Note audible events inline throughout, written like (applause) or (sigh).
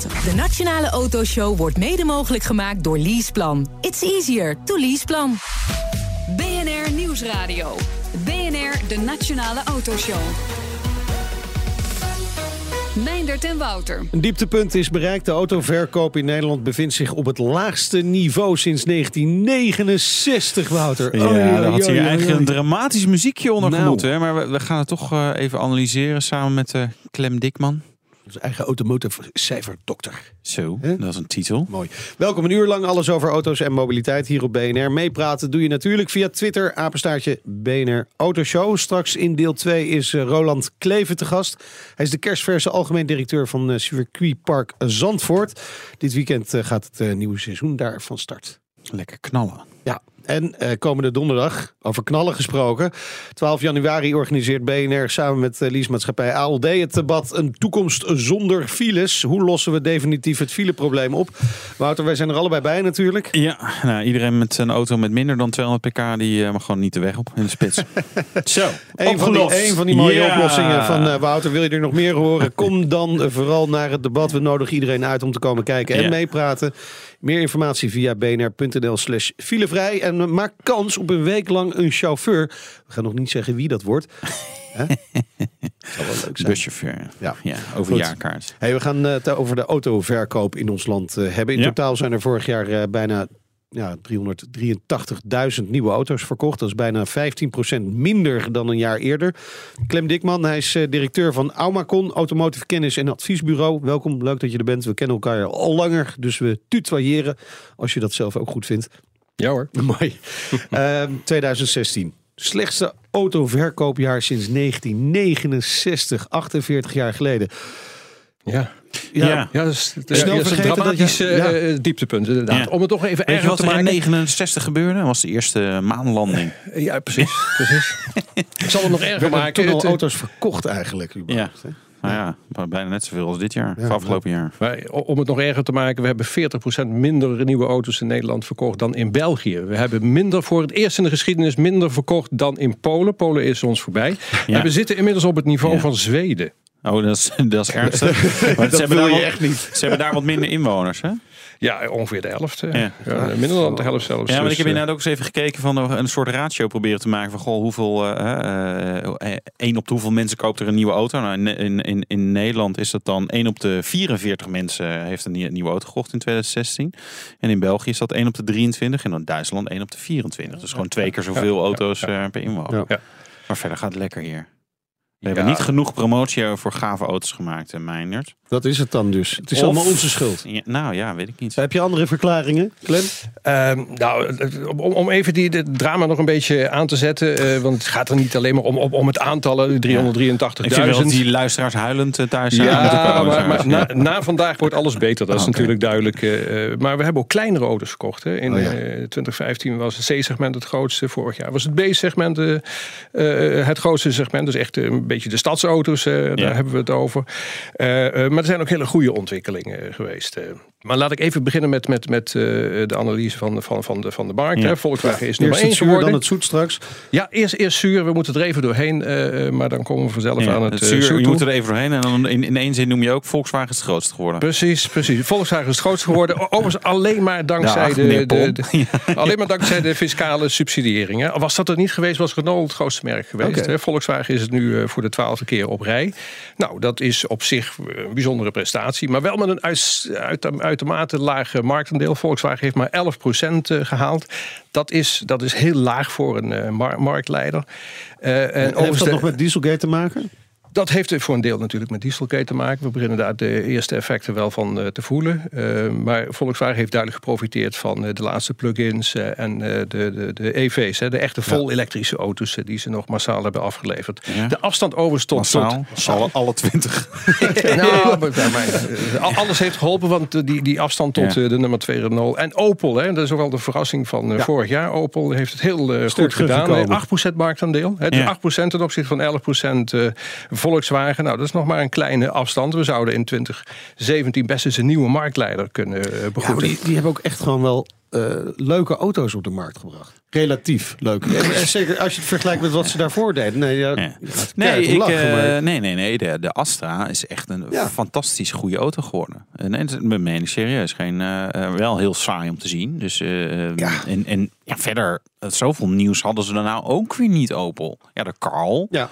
De Nationale Autoshow wordt mede mogelijk gemaakt door Leaseplan. It's easier to leaseplan. BNR Nieuwsradio. BNR, de Nationale Autoshow. Meindert en Wouter. Een dieptepunt is bereikt. De autoverkoop in Nederland bevindt zich op het laagste niveau sinds 1969, Wouter. Ja, Oei, daar had hij eigenlijk een dramatisch muziekje onder Nou. hè, Maar we, we gaan het toch eh, even analyseren samen met eh, Clem Dikman. Onze eigen automotive cijferdokter. Zo, dat is een titel. Mooi. Welkom een uur lang alles over auto's en mobiliteit hier op BNR. Meepraten doe je natuurlijk via Twitter, apenstaartje BNR Autoshow. Straks in deel 2 is eh, Roland Kleven te gast. Hij is de kerstverse algemeen directeur van eh, Circuitpark Zandvoort. Dit weekend eh, gaat het nieuwe seizoen daar van start. Lekker knallen. En eh, komende donderdag, over knallen gesproken. 12 januari organiseert BNR samen met uh, leasemaatschappij ALD het debat Een toekomst zonder files. Hoe lossen we definitief het fileprobleem op? Wouter, wij zijn er allebei bij natuurlijk. Ja, nou, iedereen met een auto met minder dan 200 pk, die eh, mag gewoon niet de weg op in de spits. (laughs) Zo, Een van, die, een van die mooie oplossingen van Wouter. Wil je er nog meer horen? Kom dan vooral naar het debat. We nodigen iedereen uit om te komen kijken en meepraten. Meer informatie via bnr.nl slash filevrij. En eh, maak kans op een week lang een chauffeur. We gaan nog niet zeggen wie dat wordt. Hè? (laughs) Zal wel leuk zijn. Buschauffeur. Ja. Ja, over Goed. jaarkaart. Hey, we gaan eh, het over de autoverkoop in ons land eh, hebben. In Ja. totaal zijn er vorig jaar eh, bijna ja, 383.000 nieuwe auto's verkocht. Dat is bijna 15% minder dan een jaar eerder. Clem Dikman, hij is eh, directeur van Aumacon, Automotive Kennis en Adviesbureau. Welkom, leuk dat je er bent. We kennen elkaar al langer, dus we tutoyeren als je dat zelf ook goed vindt. Ja hoor. (laughs) Mooi. Ehm, 2016. Slechtste autoverkoopjaar sinds 1969, 48 jaar geleden. Ja. Ja. Ja, dat is, dat is, Snel dat is een dat dramatisch je- eh, ja. dieptepunt inderdaad. Ja. Om het toch even Weet je erger wat te er in maken. 69 gebeurde? Dat was de eerste maanlanding. (laughs) Ja, precies. precies. Ik zal het nog erger maken. toen al eh, auto's verkocht eigenlijk? überhaupt, hè? Nou ja, bijna net zoveel als dit jaar. Ja, afgelopen jaar. Maar om het nog erger te maken, we hebben 40% minder nieuwe auto's in Nederland verkocht dan in België. We hebben minder voor het eerst in de geschiedenis minder verkocht dan in Polen. Polen is ons voorbij. Ja. En we zitten inmiddels op het niveau Ja. van Zweden. Oh, dat is, (laughs) dat is ernstig. (laughs) Maar ze, hebben daar wat, echt niet. ze hebben daar wat minder inwoners, hè? Ja, ongeveer de helft. eh. Ja. Ja, minder dan de helft zelfs. Ja, maar Dus, ik heb eh, inderdaad ook eens even gekeken van eh, een soort ratio proberen te maken van goh, hoeveel eh, eh, eh, één op de hoeveel mensen koopt er een nieuwe auto. Nou, in, in, in, in Nederland is dat dan 1 op de 44 mensen heeft een nie- nieuwe auto gekocht in 2016. En in België is dat 1 op de 23 en in Duitsland 1 op de 24. Dus gewoon twee keer zoveel auto's eh, per inwoner. Maar verder gaat het lekker hier. We Ja. hebben niet genoeg promotie voor gave auto's gemaakt, Meijnerd. Dat is het dan dus. Het is Of- allemaal onze schuld. Ja, nou ja, weet ik niet. Heb je andere verklaringen, Clem? Ehm, nou, om, om even die de drama nog een beetje aan te zetten. eh, want het gaat er niet alleen maar om, om, om het aantallen, Ik vind wel 383.000. dat die luisteraars huilend eh, thuis zijn. moeten Ja, maar, maar na, na vandaag wordt alles beter. Dat is Oké. natuurlijk duidelijk. eh, maar we hebben ook kleinere auto's verkocht. Hè. In Oh ja. eh, 2015 was het C-segment het grootste. Vorig jaar was het B-segment het grootste segment. Dus echt een beetje de stadsauto's. eh, daar hebben we het over. Eh, eh, maar er zijn ook hele goede ontwikkelingen geweest. eh. Maar laat ik even beginnen met, met, met eh, de analyse van, van, van, de, van de markt. Ja. Volkswagen is nummer Eerst 1 het zuur, geworden. dan het zoet straks. Ja, eerst, eerst zuur. We moeten er even doorheen. eh, maar dan komen we vanzelf Ja, aan het, het zuur, zoet je toe. moet er even doorheen. En dan in, in één zin noem je ook Volkswagen is het grootste geworden. Precies, precies. Volkswagen is het grootste geworden. Overigens alleen maar dankzij, de, de, (laughs) alleen maar dankzij de fiscale subsidiëring. hè. Was dat er niet geweest, was Renault het grootste merk geweest. Hè. Volkswagen is het nu eh, voor de twaalfde keer op rij. Nou, dat is op zich eh, een bijzondere prestatie. Maar wel met een uit, uit, uitermate laag marktaandeel. Volkswagen heeft maar 11% eh, gehaald. Dat is, dat is heel laag voor een eh, mar- marktleider. Eh, en Heeft dat nog met Dieselgate te maken? Dat heeft voor een deel natuurlijk met dieselgate te maken. We beginnen daar de eerste effecten wel van eh, te voelen. Uh, maar Volkswagen heeft duidelijk geprofiteerd van uh, de laatste plug-ins en de, de, de EV's. Hè, de echte vol elektrische auto's die ze nog massaal hebben afgeleverd. Ja. De afstand overigens tot... Alle, (laughs) alle twintig. (laughs) nou, maar, alles heeft geholpen, want die, die afstand tot ja. de nummer 2 Renault. En Opel, hè, dat is ook wel de verrassing van vorig jaar. Opel heeft het heel goed gedaan. 8% marktaandeel. Hè, 8% ten opzichte van 11% Volkswagen. Nou, dat is nog maar een kleine afstand. We zouden in 2017 best eens een nieuwe marktleider kunnen uh, begroeten. Ja, die, die hebben ook echt gewoon wel uh, leuke auto's op de markt gebracht. Relatief leuk. En, zeker als je het vergelijkt met wat ze daarvoor deden. Nee, ja, ja. Nee, ik, lachen, maar... nee, nee, nee. De, de Astra is echt een ja. fantastisch goede auto geworden. Nee, dat meen ik serieus. Geen, uh, wel heel saai om te zien. Dus, uh, ja. En, en ja, verder, zoveel nieuws hadden ze er nou ook weer niet, Opel. Ja, de Carl. Ja.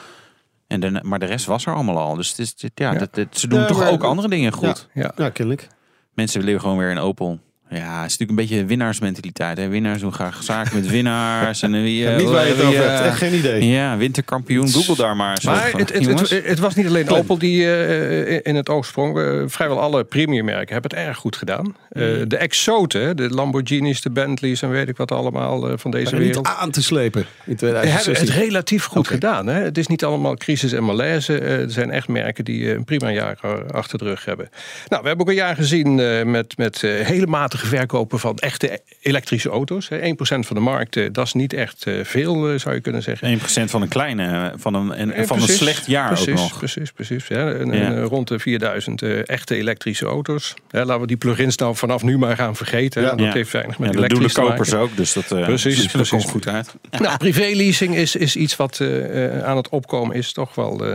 En de, maar de rest was er allemaal al. Dus het is, ja, ja. Dat, dat, ze doen ja, toch ook andere dingen goed. Ja, ja. kennelijk. Mensen willen gewoon weer een Opel. Ja, het is natuurlijk een beetje winnaarsmentaliteit. Hè? Winnaars doen graag zaken met winnaars. en wie, (laughs) ja, niet waar je het over hebt, echt geen idee. Ja, winterkampioen, Google daar maar. Maar het, het, het, het, was niet alleen Opel die uh, in het oog sprong. Uh, vrijwel alle premiummerken hebben het erg goed gedaan. Uh, de exoten, de Lamborghinis, de Bentleys en weet ik wat allemaal van deze wereld. Niet aan te slepen in 2016. Hebben het relatief goed okay. gedaan. Hè? Het is niet allemaal crisis en malaise. er zijn echt merken die een prima jaar achter de rug hebben. Nou, we hebben ook een jaar gezien met, met hele matige verkopen van echte elektrische auto's. 1% van de markt, eh, dat is niet echt eh, veel, eh, zou je kunnen zeggen. 1% van een kleine, van een, en, van precies, een slecht jaar precies, ook nog. Precies, precies. Ja, en, ja. rond de 4000 echte elektrische auto's. Ja, laten we die plugins nou vanaf nu maar gaan vergeten. Ja. Dat heeft weinig met ja, elektrisch te maken. kopers ook, dus dat, uh, precies, dus precies. komt goed uit. Nou, privéleasing is, is iets wat uh, aan het opkomen is, toch wel... Uh,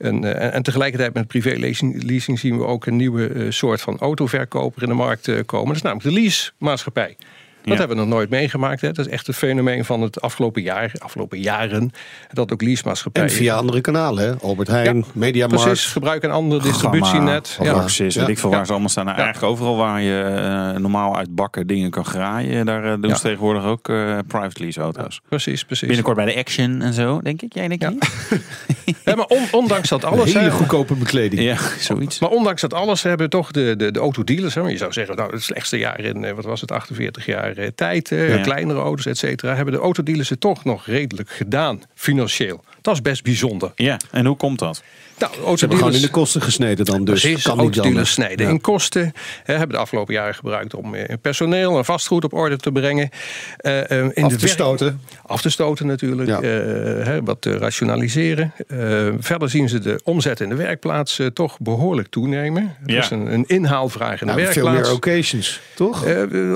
en, uh, en tegelijkertijd met privéleasing zien we ook een nieuwe uh, soort van autoverkoper in de markt uh, komen. Dat is namelijk de leasemaatschappij. Dat ja. hebben we nog nooit meegemaakt. Hè. Dat is echt een fenomeen van het afgelopen jaar, afgelopen jaren. Dat ook leasemaatschappijen... En via andere kanalen, hè? Albert Heijn, ja, Mediamarkt. Precies, gebruik een ander distributienet. Ja, weet ik veel waar ze allemaal staan. Nou, Eigenlijk overal waar je uh, normaal uit bakken dingen kan graaien. Daar uh, doen ze tegenwoordig ook uh, private lease auto's. precies, precies. Binnenkort bij de Action en zo, denk ik. Jij denk ja. (laughs) ja, maar on, ondanks dat alles... Hele goedkope bekleding. Ja, (laughs) zoiets. Maar ondanks dat alles hebben toch de, de, de autodealers... Hè, je zou zeggen, nou, het slechtste jaar in, wat was het, 48 jaar tijd, ja. kleinere auto's, et cetera, hebben de autodealers het toch nog redelijk gedaan, financieel. Dat is best bijzonder. Ja, en hoe komt dat? Nou, autodealers... hebben gewoon in de kosten gesneden dan dus. Precies, kan autodealers snijden ja. in kosten. Hè, hebben de afgelopen jaren gebruikt om eh, personeel en vastgoed op orde te brengen. Uh, in af de te stoten. Af te stoten natuurlijk. Ja. Uh, hè, wat te rationaliseren. verder zien ze de omzet in de werkplaats toch behoorlijk toenemen. Er ja. is een, een, inhaalvraag in nou, de werkplaats. Veel meer occasions, toch?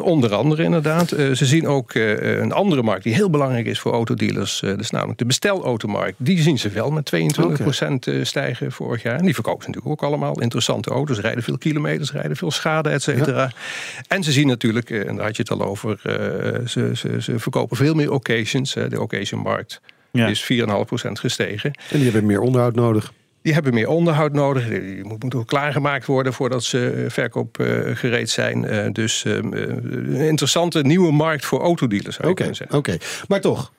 onder andere inderdaad. ze zien ook een andere markt die heel belangrijk is voor autodealers. dat is namelijk de bestelautomarkt. Die zien ze wel met 22% okay. stijgen vorig jaar. En die verkopen ze natuurlijk ook allemaal. Interessante auto's, rijden veel kilometers, rijden veel schade, et cetera. Ja. En ze zien natuurlijk, eh, en daar had je het al over, uh, ze, ze, ze verkopen veel meer occasions. de occasionmarkt ja. is 4,5% gestegen. En die hebben meer onderhoud nodig. Die hebben meer onderhoud nodig. Die moeten ook klaargemaakt worden voordat ze verkoopgereed zijn. Dus uh, een interessante nieuwe markt voor autodealers zou okay. Oké, okay. maar toch,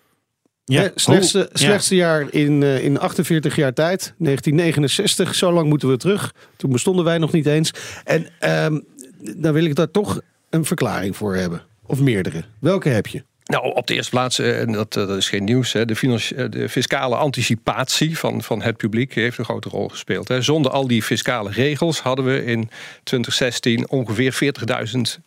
ja. Hè, slechtste, oh, slechtste ja. jaar in, uh, in 48 jaar tijd. 1969, zo lang moeten we terug. Toen bestonden wij nog niet eens. En um, dan wil ik daar toch een verklaring voor hebben. Of meerdere. Welke heb je? Nou, op de eerste plaats, en dat, dat is geen nieuws, hè, de, de, fiscale anticipatie van, van het publiek heeft een grote rol gespeeld. Hè. Zonder al die fiscale regels hadden we in 2016 ongeveer 40.000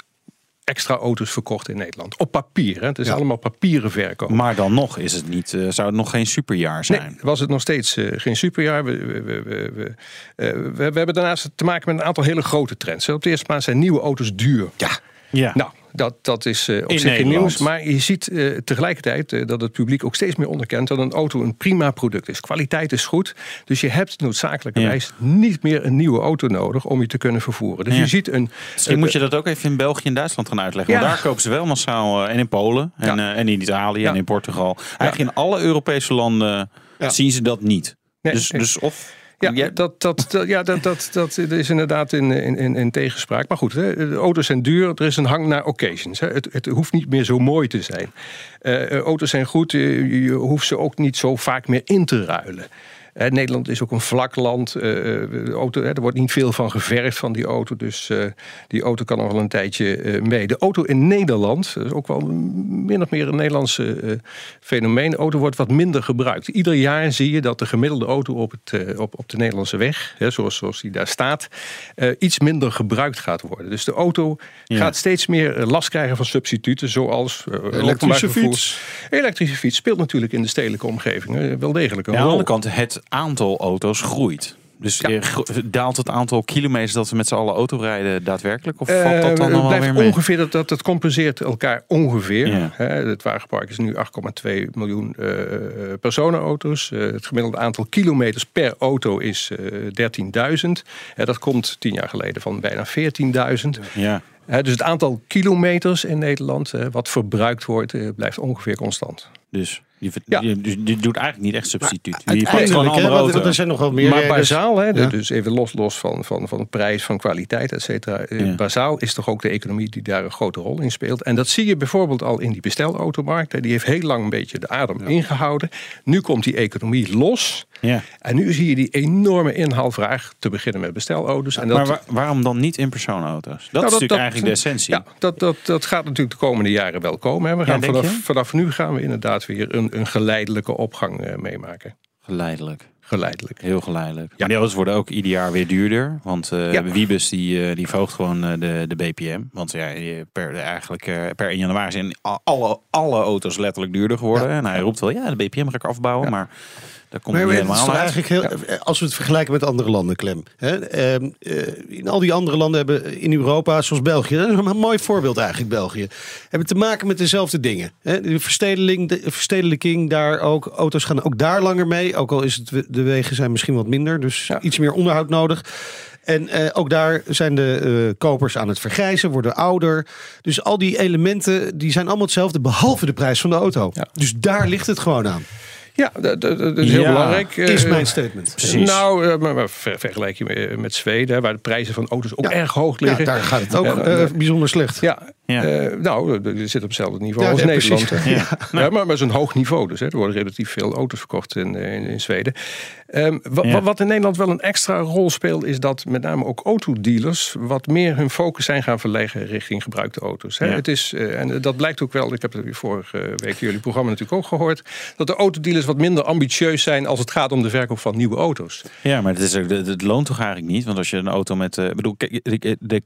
extra auto's verkocht in Nederland. Op papier. Hè? Het is ja. allemaal papieren verkoop. Maar dan nog is het niet, uh, zou het nog geen superjaar zijn? Nee, was het nog steeds uh, geen superjaar. We, we, we, we, uh, we, hebben daarnaast te maken met een aantal hele grote trends. Op de eerste plaats zijn nieuwe auto's duur. Ja. Ja. Nou, dat, dat is uh, op in zich geen nieuws. Maar je ziet uh, tegelijkertijd uh, dat het publiek ook steeds meer onderkent dat een auto een prima product is. Kwaliteit is goed. Dus je hebt noodzakelijkerwijs ja. niet meer een nieuwe auto nodig om je te kunnen vervoeren. Dus ja. je ziet een. Misschien moet je dat ook even in België en Duitsland gaan uitleggen. Want daar kopen ze wel massaal. en in Polen. En, en in Italië en in Portugal. Eigenlijk in alle Europese landen zien ze dat niet. Nee, dus, dus of ja, dat, dat, ja dat, dat, dat is inderdaad in, in, in tegenspraak. Maar goed, hè, auto's zijn duur. Er is een hang naar occasions. Hè. Het, het hoeft niet meer zo mooi te zijn. Uh, auto's zijn goed. Je hoeft ze ook niet zo vaak meer in te ruilen. Eh, Nederland is ook een vlak land. Eh, de auto, hè, er wordt niet veel van gevergd van die auto. Dus eh, die auto kan nog wel een tijdje eh, mee. De auto in Nederland, dat is ook wel min of meer een Nederlandse eh, fenomeen. De auto wordt wat minder gebruikt. Ieder jaar zie je dat de gemiddelde auto op, het, eh, op, op de Nederlandse weg, hè, zoals, zoals die daar staat, eh, iets minder gebruikt gaat worden. Dus de auto Ja. gaat steeds meer eh, last krijgen van substituten, zoals eh, vervoer. fiets. Elektrische fiets speelt natuurlijk in de stedelijke omgeving eh, wel degelijk een Ja, aan de rol. andere kant, het aantal auto's groeit. Dus Ja. eh, daalt het aantal kilometers dat we met z'n allen auto rijden daadwerkelijk? Of Eh, valt dat dan het nog wel blijft weer mee? ongeveer dat, dat compenseert elkaar ongeveer. Ja. Het wagenpark is nu 8,2 miljoen eh, personenauto's. Eh, het gemiddelde aantal kilometers per auto is eh 13.000. Eh, dat komt tien jaar geleden van bijna 14.000. Ja. Dus het aantal kilometers in Nederland eh, wat verbruikt wordt, eh, blijft ongeveer constant. Dus je, Ja. je, dus je doet eigenlijk niet echt substituut. je pakt gewoon andere want, auto. want er zijn nog wel meer maar rijders. bazaal, hè, dus even los, los van, van, van prijs, van kwaliteit, et cetera. Eh, Ja. Bazaal is toch ook de economie die daar een grote rol in speelt. En dat zie je bijvoorbeeld al in die bestelautomarkt. hè. Die heeft heel lang een beetje de adem ingehouden. Nu komt die economie los. Ja. En nu zie je die enorme inhaalvraag te beginnen met bestelauto's. En dat, Maar wa- waarom dan niet in personenauto's? Dat Nou, is natuurlijk eigenlijk de essentie. Ja, dat, dat, dat gaat natuurlijk de komende jaren wel komen. Hè. We gaan vanaf, vanaf nu gaan we inderdaad weer een, een geleidelijke opgang eh, meemaken. Geleidelijk. Geleidelijk. Heel geleidelijk. Maar die auto's worden ook ieder jaar weer duurder. Want eh Ja. Wiebes die, eh, die verhoogt gewoon de, de BPM. Want ja, per, eigenlijk, per 1 januari zijn alle, alle auto's letterlijk duurder geworden. En hij roept wel, ja, de BPM ga ik afbouwen. Maar komt Maar niet het is helemaal eigenlijk heel, eh, als we het vergelijken met andere landen, Clem. Hè, ehm, eh, in al die andere landen hebben in Europa, zoals België, dat is een mooi voorbeeld eigenlijk, België, hebben te maken met dezelfde dingen. Hè, de, verstedeling, de verstedelijking, daar ook, auto's gaan ook daar langer mee. Ook al is het, de wegen zijn misschien wat minder, dus Ja. iets meer onderhoud nodig. En eh, ook daar zijn de eh, kopers aan het vergrijzen, worden ouder. Dus al die elementen die zijn allemaal hetzelfde, behalve de prijs van de auto. Ja. Dus daar ligt het gewoon aan. Ja, dat, dat, dat is heel Ja, belangrijk. Is Eh, mijn statement. Precies. Nou, eh, maar, maar ver- vergelijk je met, met Zweden, waar de prijzen van auto's ook Ja. erg hoog Ja, liggen. daar gaat het ook eh, bijzonder slecht. Ja, Ja. eh, nou, je zit op hetzelfde niveau Ja, als ja, Nederland. (laughs) Ja. Ja, maar, maar zo'n hoog niveau dus. Hè. Er worden relatief veel auto's verkocht in, eh, in, in Zweden. Ehm, Ja. Wat in Nederland wel een extra rol speelt... is dat met name ook autodealers... wat meer hun focus zijn gaan verleggen richting gebruikte auto's. Hè. Ja. Het is, eh, en dat blijkt ook wel... ik heb het vorige week jullie programma natuurlijk ook gehoord... dat de autodealers wat minder ambitieus zijn... als het gaat om de verkoop van nieuwe auto's. Ja, maar het, is ook, het, het loont toch eigenlijk niet? Want als je een auto met... eh, bedoel, de, de,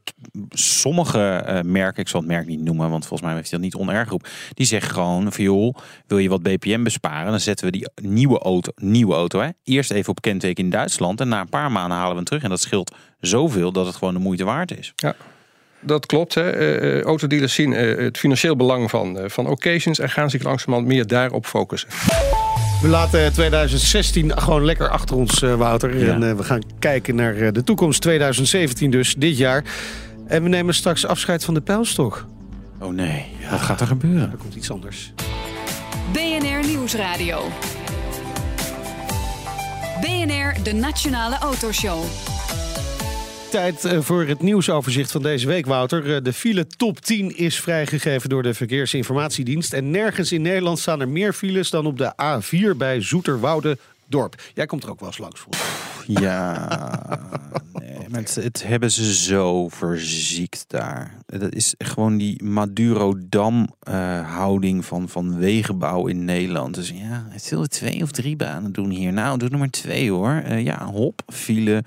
sommige eh, merken, ik zal het merk niet noemen... want volgens mij heeft hij dat niet onerg groep... die zeggen gewoon van joh, wil je wat BPM besparen... dan zetten we die nieuwe auto, nieuwe auto hè, eerst even op kenteken in Duitsland... en na een paar maanden halen we hem terug. En dat scheelt zoveel dat het gewoon de moeite waard is. Ja. Dat klopt. Hè. Eh, eh, autodealers zien eh, het financieel belang van, eh, van occasions en gaan zich langzamerhand meer daarop focussen. We laten 2016 gewoon lekker achter ons, eh, Wouter. Ja. En eh, we gaan kijken naar eh, de toekomst 2017 dus, dit jaar. En we nemen straks afscheid van de pijlstok. Oh nee, wat gaat er gebeuren? Er komt iets anders. BNR Nieuwsradio. BNR, de Nationale Autoshow. Tijd eh, voor het nieuwsoverzicht van deze week, Wouter. Eh, De file top 10 is vrijgegeven door de Verkeersinformatiedienst. En nergens in Nederland staan er meer files dan op de A4 bij Zoeterwoude Dorp. Jij komt er ook wel eens langs, mij. Ja, (laughs) nee, maar het, het hebben ze zo verziekt daar. Dat is gewoon die Maduro-dam-houding van, van wegenbouw in Nederland. Dus ja, zullen we twee of drie banen doen hier? Nou, doe nummer twee hoor. Eh, ja, hop, file.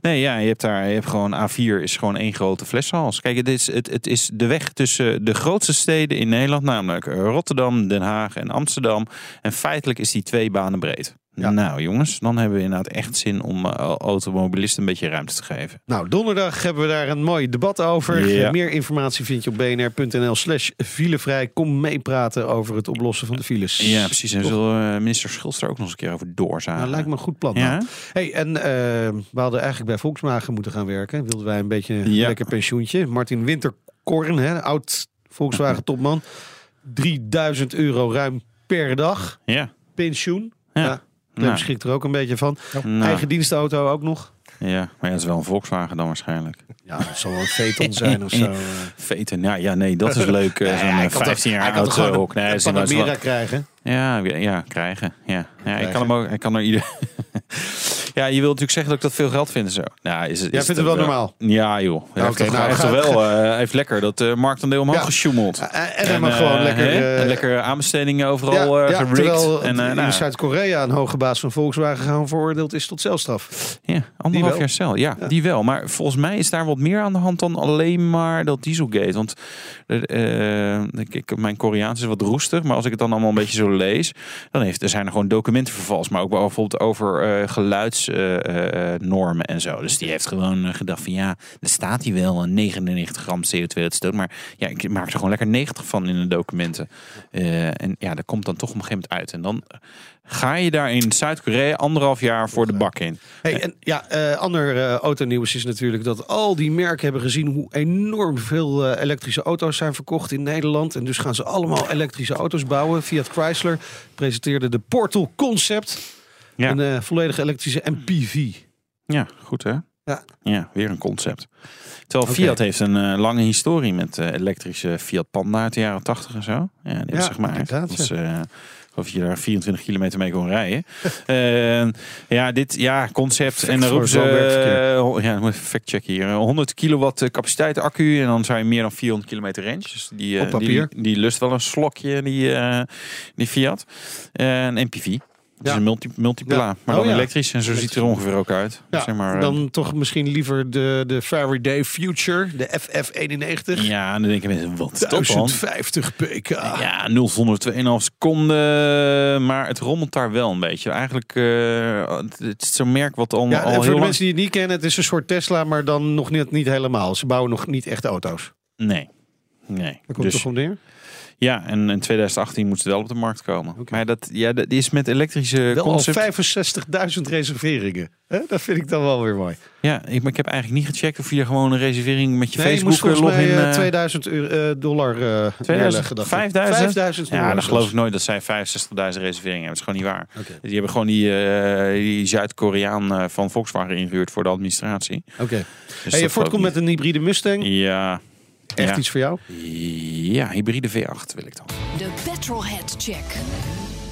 Nee, ja, je hebt daar, je hebt gewoon A4 is gewoon één grote fleshals. Kijk, het is, het, het is de weg tussen de grootste steden in Nederland, namelijk Rotterdam, Den Haag en Amsterdam. En feitelijk is die twee banen breed. Ja. Nou jongens, dan hebben we inderdaad echt zin om eh, automobilisten een beetje ruimte te geven. Nou, donderdag hebben we daar een mooi debat over. Ja. Eh, Meer informatie vind je op bnr.nl slash filevrij. Kom meepraten over het oplossen van de files. Ja, precies. En zullen we minister Schultz er ook nog eens een keer over doorzagen? Nou, lijkt me een goed plan. Ja? nou. Hey, en eh, we hadden eigenlijk bij Volkswagen moeten gaan werken. Wilden wij een beetje een lekker pensioentje. Martin Winterkorn, hè, oud Volkswagen topman. (laughs) 3000 euro ruim per dag Ja. pensioen. Ja. Nou. schrikt er ook een beetje van. Eigen dienstauto ook nog. Ja, maar ja, het is wel een Volkswagen dan waarschijnlijk. Ja, het zal wel een Phaeton zijn of (laughs) zo. eh. Veten, ja, ja, nee, dat is leuk. eh, (laughs) Nee, Zo'n hij eh, kan toch- 15 hij jaar kan toch oud eh, hok. Nee, een Panamera krijgen. Ja, ja, krijgen. Ja. Ja, ik kan hem ook, hij kan er ieder. Ja, je wilt natuurlijk zeggen dat ik dat veel geld vind en zo. Nou, is, is Jij vindt het wel normaal? Ja, joh. Hij heeft, nou, hij heeft wel (laughs) hij heeft lekker dat eh marktaandeel omhoog Ja. gesjoemeld. En, en hij mag eh, gewoon lekker... eh, lekker aanbestedingen overal ja, ja, gerikt. terwijl en, eh, in nou, Zuid-Korea een hoge baas van Volkswagen gewoon veroordeeld is tot celstraf. ja, anderhalf jaar cel. Ja, die wel. Maar volgens mij is daar wat meer aan de hand dan alleen maar dat Dieselgate. Want ik, ik- mijn Koreaans is wat roestig. Maar als ik het dan allemaal een beetje zo lees. Dan heeft, er zijn er gewoon documenten vervals. Maar ook bijvoorbeeld over eh geluidsnormen en zo. Dus die heeft gewoon eh, gedacht van ja, er staat hier wel een 99 gram CO2-uitstoot. Maar ja, ik maak er gewoon lekker 90 van in de documenten. Eh, en ja, dat komt dan toch op een gegeven moment uit. En dan ga je daar in Zuid-Korea anderhalf jaar voor de bak in. Hey, en ja, eh, ander eh autonieuws is natuurlijk dat al die merken hebben gezien hoe enorm veel eh, elektrische auto's zijn verkocht in Nederland. En dus gaan ze allemaal elektrische auto's bouwen. Fiat Chrysler presenteerde de Portal Concept. Ja. Een eh, volledig elektrische MPV. Ja, goed hè? Ja. Ja, weer een concept. Terwijl. Fiat heeft een eh, lange historie met eh, elektrische Fiat Panda uit de jaren 80 en zo. Ja, die Ja, ze gemaakt. inderdaad, Dat is, eh, of je daar 24 kilometer mee kon rijden. (laughs) Ja, dit ja, concept. en dan roepen ze. ja, moet fact checken hier. Eh, 100 kilowatt capaciteit accu. En dan zou je meer dan 400 kilometer range. Dus die, Op papier. Die, die lust wel een slokje, die, die Fiat. Een MPV. Het Ja. is een multi, multipla, Ja. maar Oh, dan ja. elektrisch. En zo ziet het er ongeveer ook uit. Ja, zeg maar, eh, dan toch misschien liever de, de Faraday Future, de FF91. Ja, en dan denken mensen, wat is dat dan? 1050 pk. Ja, 0 van 2,5 seconden. Maar het rommelt daar wel een beetje. Eigenlijk, eh, het is zo'n merk wat al, Ja, al voor de lang... mensen die het niet kennen, het is een soort Tesla, maar dan nog niet, niet helemaal. Ze bouwen nog niet echt auto's. Nee. Nee. Daar komt Dus, toch om neer? Ja, en in 2018 moet het wel op de markt komen. Maar dat, ja, dat is met elektrische Wel al concept... 65.000 reserveringen. Hè? Dat vind ik dan wel weer mooi. Ja, ik, maar ik heb eigenlijk niet gecheckt of je gewoon een reservering met je Nee, je Facebook volgens login... mij eh, eh, 2000 euro, eh, dollar eh 2000? neerleggen, dacht ik. 5000? 5000 Ja, dollar dan geloof ik nooit dat zij 65.000 reserveringen hebben. Dat is gewoon niet waar. Die hebben gewoon die, eh, die Zuid-Koreaan eh, van Volkswagen ingehuurd voor de administratie. Oké. Dus Hey, je Ford komt met een hybride Mustang. Ja. Echt ja. iets voor jou? Ja, hybride V8 wil ik dan. De Petrolhead Check.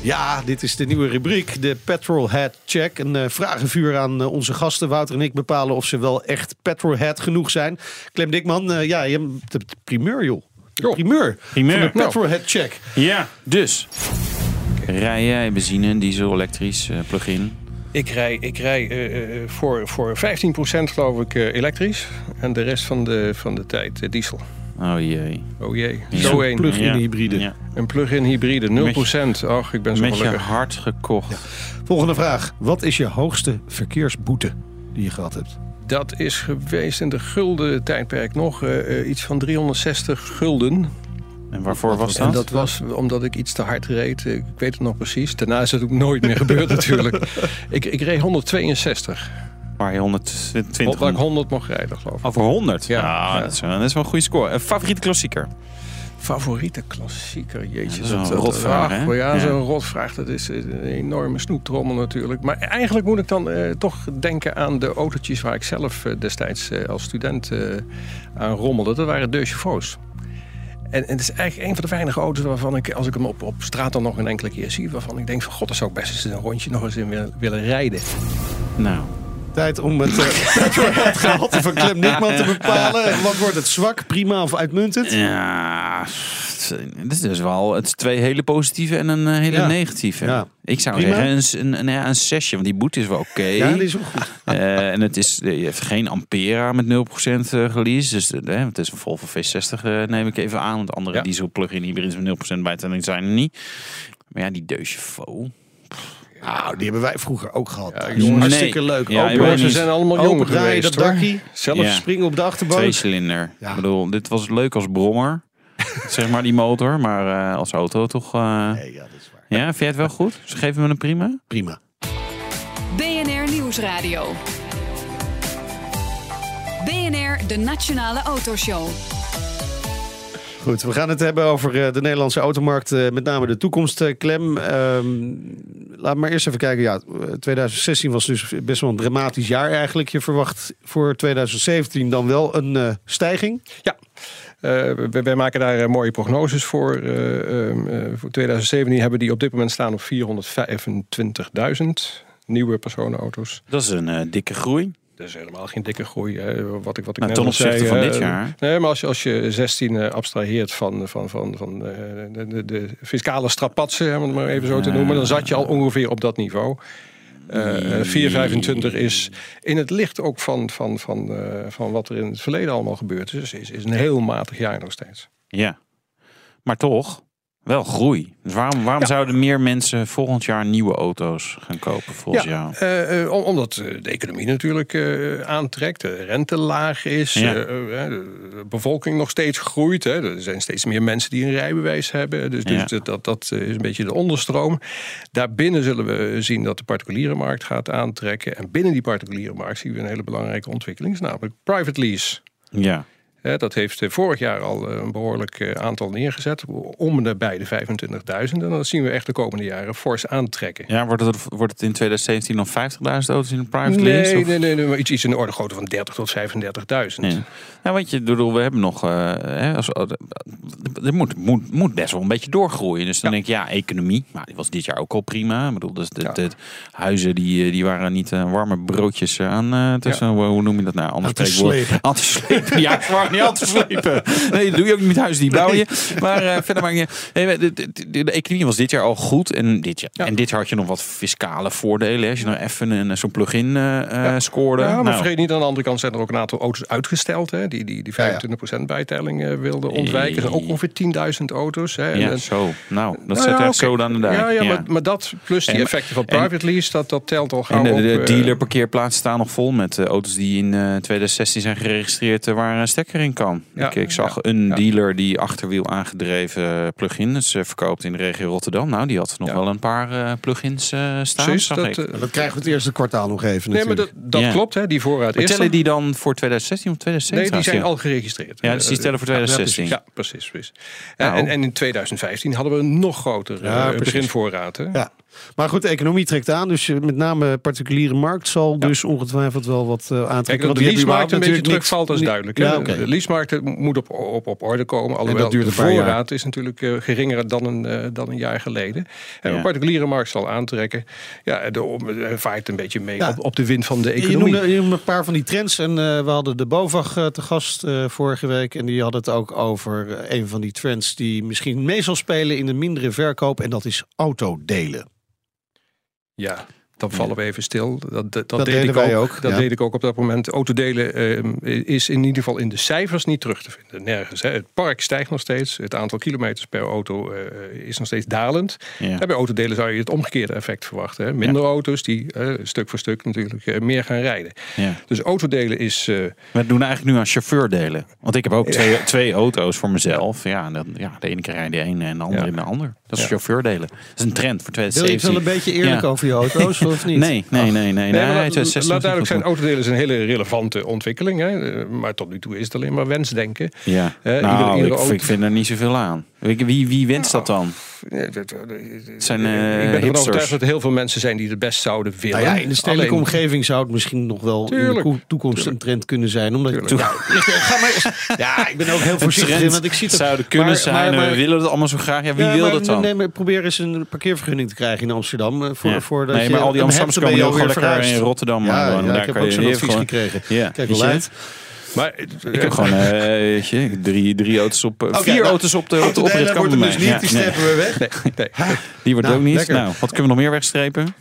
Ja, dit is de nieuwe rubriek, de Petrolhead Check. Een eh, vragenvuur aan eh, onze gasten. Wouter en ik bepalen of ze wel echt petrolhead genoeg zijn. Clem Dikman, eh, ja, je hebt de primeur, joh. De primeur, Primeur. van de Petrolhead Check. Ja, dus. Rij jij benzine, diesel, elektrisch, eh, plug-in? Ik rij, ik rij eh, eh, voor, voor 15% geloof ik eh, elektrisch. En de rest van de, van de tijd eh, diesel. Oh jee. Oh jee, Ja. zo één. Plug-in Ja. hybride. Ja. Een plug-in hybride, 0%. Och, ik ben zo Met je gelukkig. hart gekocht. Volgende vraag. Wat is je hoogste verkeersboete die je gehad hebt? Dat is geweest in de gulden tijdperk nog eh, eh, iets van 360 gulden. En waarvoor was En dat? dat was omdat ik iets te hard reed. Ik weet het nog precies. Daarna is het ook nooit meer gebeurd (laughs) natuurlijk. Ik, ik reed 162. Waar je 120 Waar ik 100 mocht rijden, geloof ik. Over 100? Ja. Dat, is, wel- dat is wel een goede score. Een favoriete klassieker? Favoriete klassieker, jeetje. Ja, dat is een rotvraag, ach, hè? Ja, Ja. zo'n rotvraag. Dat is een enorme snoeptrommel natuurlijk. Maar eigenlijk moet ik dan eh, toch denken aan de autootjes... waar ik zelf eh, destijds eh, als student eh, aan rommelde. Dat waren deux chevaux. En, het is eigenlijk een van de weinige auto's waarvan ik, als ik hem op, op straat dan nog een enkele keer zie... waarvan ik denk van, god, daar zou ik best eens een rondje nog eens in willen, willen rijden. Nou, Tijd om het (laughs) uh, petrolhead gehalte van Clem Dikman te bepalen. Wat wordt het zwak, prima of uitmuntend? ja, het is dus wel het is twee hele positieve en een eh, hele Ja. negatieve. Ja. Ik zou Prima. zeggen een, een, een, een zesje, want die boete is wel oké. Ja, die is wel goed. (laughs) Eh, en het is, je hebt geen Ampera met 0% eh, release. Dus eh, het is een Volvo V60 eh, neem ik even aan. Want andere Ja. diesel plug-in hybrids met 0% bijtelling zijn er niet. Maar ja, die Deux Chevaux. Nou, die hebben wij vroeger ook gehad. Ja, jongens. hartstikke Nee. leuk. Ja, Open- we niet. zijn allemaal jong draaien, geweest, dat dakkie. Zelf Ja. springen op de achterbank. Tweecilinder. Ja. Ik bedoel, dit was leuk als brommer. (laughs) zeg maar die motor. Maar eh, als auto toch... eh, Nee, ja, dat is waar. Ja, vind jij het wel goed? Ze geven me een prima. Prima. BNR Nieuwsradio. BNR, de Nationale Autoshow. Goed, we gaan het hebben over eh, de Nederlandse automarkt. met name de toekomst, Clem. Ehm, laat maar eerst even kijken. Ja, eh, 2016 was dus best wel een dramatisch jaar eigenlijk. Je verwacht voor 2017 dan wel een eh, stijging. Ja, Eh, wij, wij maken daar eh, mooie prognoses voor. Eh, ehm, eh, voor 2017 hebben die op dit moment staan op 425.000. nieuwe personenauto's. Dat is een dikke groei. Dat is helemaal geen dikke groei. Hè. Wat ik, wat ik Nou, net ten al opzichte zei, van dit jaar. Nee, maar als je, als je 16 eh, abstraheert van, van, van, van eh, de, de, de fiscale strapatsen, om het maar even zo te noemen, dan zat je al ongeveer op dat niveau. Eh, eh, 4,25 is in het licht ook van, van, van, van wat er in het verleden allemaal gebeurd is, is, is een heel matig jaar nog steeds. Ja. Maar toch, wel groei. Dus waarom, waarom Ja. zouden meer mensen volgend jaar nieuwe auto's gaan kopen volgens jou? eh, eh, om- omdat eh, de economie natuurlijk aantrekt, de rente laag is, Ja. de bevolking nog steeds groeit. Hè. Er zijn steeds meer mensen die een rijbewijs hebben. Dus, dus Ja. dat, dat, dat is een beetje de onderstroom. Daarbinnen zullen we zien dat de particuliere markt gaat aantrekken. En binnen die particuliere markt zien we een hele belangrijke ontwikkeling, namelijk private lease. Ja. Dat heeft eh, vorig jaar al eh, een behoorlijk eh, aantal neergezet. Om de 25.000. En dat zien we echt de komende jaren fors aantrekken. Ja, wordt het, wordt het in 2017 nog 50.000 auto's in een private lease? Nee, of- nee, nee, nee, maar iets, iets in de orde grootte van 30 tot 35.000. Ja. Ja, want je bedoel, we hebben nog. eh, hè, als, er moet, moet, moet best wel een beetje doorgroeien. Dus dan Ja. denk ik, ja, economie. Maar die was dit jaar ook al prima. Ik bedoel, dus de, Ja. de huizen die, die waren niet warme broodjes aan. tussen, hoe, hoe noem je dat nou? Anders spreekwoord. slepen. (laughs) Ja, (laughs) niet aan te slepen. Nee, dat doe je ook niet met huizen die bouw je. Maar eh, verder maak je. Nee, de, de, de, de economie was dit jaar al goed. En dit jaar, Ja. en dit jaar had je nog wat fiscale voordelen. hè. Als je nou even een, zo'n plug-in eh, eh, scoorde. Ja, maar Nou, vergeet niet, aan de andere kant zijn er ook een aantal auto's uitgesteld. Hè, die, die die Ja, ja. 25% bijtelling eh, wilden ontwijken. Er zijn ook ongeveer 10.000 auto's. Hè, En- Ja, zo. Nou, dat Nou zet echt oké. zo aan de dijk. Ja, ja. Maar, maar dat plus die En- effecten van en- private lease, dat, dat telt al gauw En de, de eh, dealer parkeerplaatsen staan nog vol met eh, auto's die in eh, 2016 zijn geregistreerd eh, waar een stekker in kan. Ja. Ik, ik zag Ja. een dealer die achterwiel aangedreven plug-ins eh, verkoopt in de regio Rotterdam. Nou, die had nog Ja. wel een paar eh, plug-ins eh, staan. Precies, dat, dat krijgen we het eerste kwartaal nog even nee, maar dat, dat Ja. klopt, hè, die voorraad Maar tellen die dan voor 2016 of 2017? Nee, die zijn al geregistreerd. Ja, dus die tellen voor ja, 2016. Ja, precies. precies. Nou. En, en in 2015 hadden we een nog groter Ja, eh, precies. beginvoorraad. Hè? Ja. Maar goed, de economie trekt aan. Dus eh, met name particuliere markt zal dus ongetwijfeld wel wat eh aantrekken. Kijk, dat de leasemarkt een beetje terugvalt, dat is duidelijk. Ja. De leasemarkt moet op, op, op orde komen. Alhoewel duurt de jaar. voorraad is natuurlijk eh, geringer dan een, dan een jaar geleden. En de particuliere markt zal aantrekken. Ja, de, vaart een beetje mee op, op de wind van de Je economie. noemde, je noemde een paar van die trends. En we hadden de BOVAG te gast vorige week. En die hadden het ook over een van die trends die misschien mee zal spelen in de mindere verkoop. En dat is autodelen. Ja, dan vallen we even stil. Dat, dat, Dat deed deden ik wij ook. Dat ja. deed ik ook op dat moment. Autodelen eh, is in ieder geval in de cijfers niet terug te vinden. Nergens. Hè. Het park stijgt nog steeds. Het aantal kilometers per auto eh, is nog steeds dalend. Ja. En bij autodelen zou je het omgekeerde effect verwachten. Hè. Minder auto's die eh, stuk voor stuk natuurlijk eh, meer gaan rijden. Ja. Dus autodelen is... eh, We doen eigenlijk nu aan chauffeur delen. Want ik heb ook twee, twee auto's voor mezelf. Ja, en dan, ja, de ene keer rijdt de ene en de andere Ja. in de ander. Dat is Ja. chauffeur delen. Dat is een trend voor Wil je 2017. wel een beetje eerlijk Ja. over je auto's (laughs) of niet? Nee, nee, nee, nee. nee, Nee, laat- 2016 laat duidelijk zijn, autodelen is een hele relevante ontwikkeling. Hè. Eh, Maar tot nu toe is het alleen maar wensdenken. Ja, Eh, nou, iedere- iedere ik, auto- ik vind er niet zoveel aan. Wie, wie, wie wenst dat dan? Ja, dat- dat- zijn, eh, ik ben ervan hipsters. overtuigd dat er heel veel mensen zijn die het best zouden willen. Nou ja, in de stedelijke Alleen- omgeving zou het misschien nog wel in de ko- toekomst een trend kunnen zijn. Omdat. Ja, (laughs) ga maar eens- ja, ik ben ook heel voorzichtig in, want ik zie het zouden kunnen maar- zijn. maar- en maar- we willen het allemaal zo graag. Ja, wie Ja, wil maar dat dan? Nee, maar probeer eens een parkeervergunning te krijgen in Amsterdam. eh, Voor, Ja. voordat nee, je maar al die Amsterdammers komen ook gewoon alweer lekker in. Rotterdam. Ja, wonen. ja, Daar ik heb ook je zo'n advies gewoon- gekregen. Ja, Kijk uit. Maar, Ik heb gewoon eh, weet je, drie, drie auto's op, eh, Oké, vier nou, auto's op de, op de oprit kan wordt dus niet, die Ja, nee, strepen we weg. nee, nee. die wordt Nou, ook niet. lekker. Nou, wat kunnen we nog meer wegstrepen?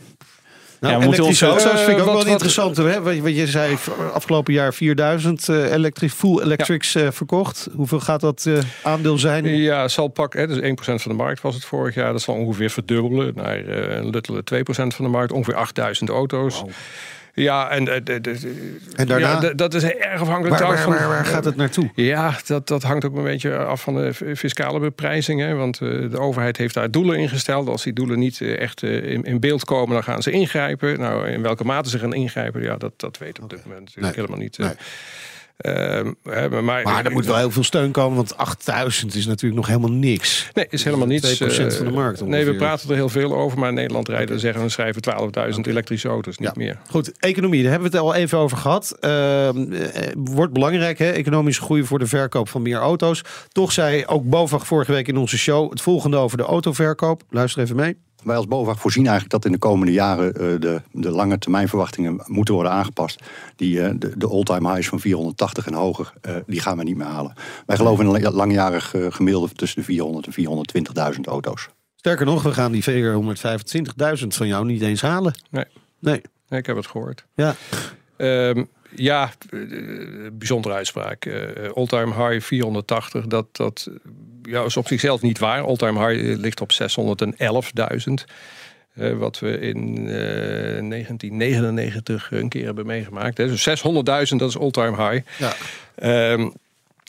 Nou, Ja, we moeten ons- auto's vind ik eh, ook wat- wel wat- interessant. Hè? Wat, wat je zei, afgelopen jaar 4000 eh elektrisch, full electrics eh, verkocht. Hoeveel gaat dat eh, aandeel zijn? Ja, zal pakken. Hè, dus 1% van de markt was het vorig jaar. Dat zal ongeveer verdubbelen naar eh, een luttele 2% van de markt. Ongeveer 8000 auto's. Ja, en, eh, En daarna? ja, dat is erg afhankelijk Waar, waar, van... waar, waar gaat het naartoe? Ja, dat, dat hangt ook een beetje af van de fiscale beprijzing. Hè? Want eh, de overheid heeft daar doelen ingesteld. Als die doelen niet eh, echt in, in beeld komen, dan gaan ze ingrijpen. Nou, in welke mate ze gaan ingrijpen, ja, dat, dat weet op dit moment natuurlijk Nee. helemaal niet. Nee. Ehm, maar, maar, er moet wel heel veel steun komen, want 8000 is natuurlijk nog helemaal niks. Nee, is helemaal niets. 2% eh, van de markt Nee, we ongeveer. praten er heel veel over. Maar in Nederland rijden, zeggen we, schrijven 12.000 elektrische auto's, niet Ja. meer. Goed, economie, daar hebben we het al even over gehad. Eh, wordt belangrijk, hè? economische groei voor de verkoop van meer auto's. Toch zei ook BOVAG vorige week in onze show het volgende over de autoverkoop. Luister even mee. Wij als BOVAG voorzien eigenlijk dat in de komende jaren eh, de, de lange termijn verwachtingen moeten worden aangepast. Die, eh, de, de all-time highs van 480 en hoger, eh, die gaan we niet meer halen. Wij geloven in een la- langjarig gemiddelde tussen de 400 en 420.000 auto's. Sterker nog, we gaan die 425.000 van jou niet eens halen. Nee. Nee. Nee, ik heb het gehoord. Ja. Ehm, ja, eh, bijzondere uitspraak. Eh All-time high 480, dat, dat ja, is op zichzelf niet waar. All-time high ligt op 611.000. Eh, wat we in eh, 1999 een keer hebben meegemaakt. Hè. Dus 600.000, dat is all-time high. Ja. Ehm,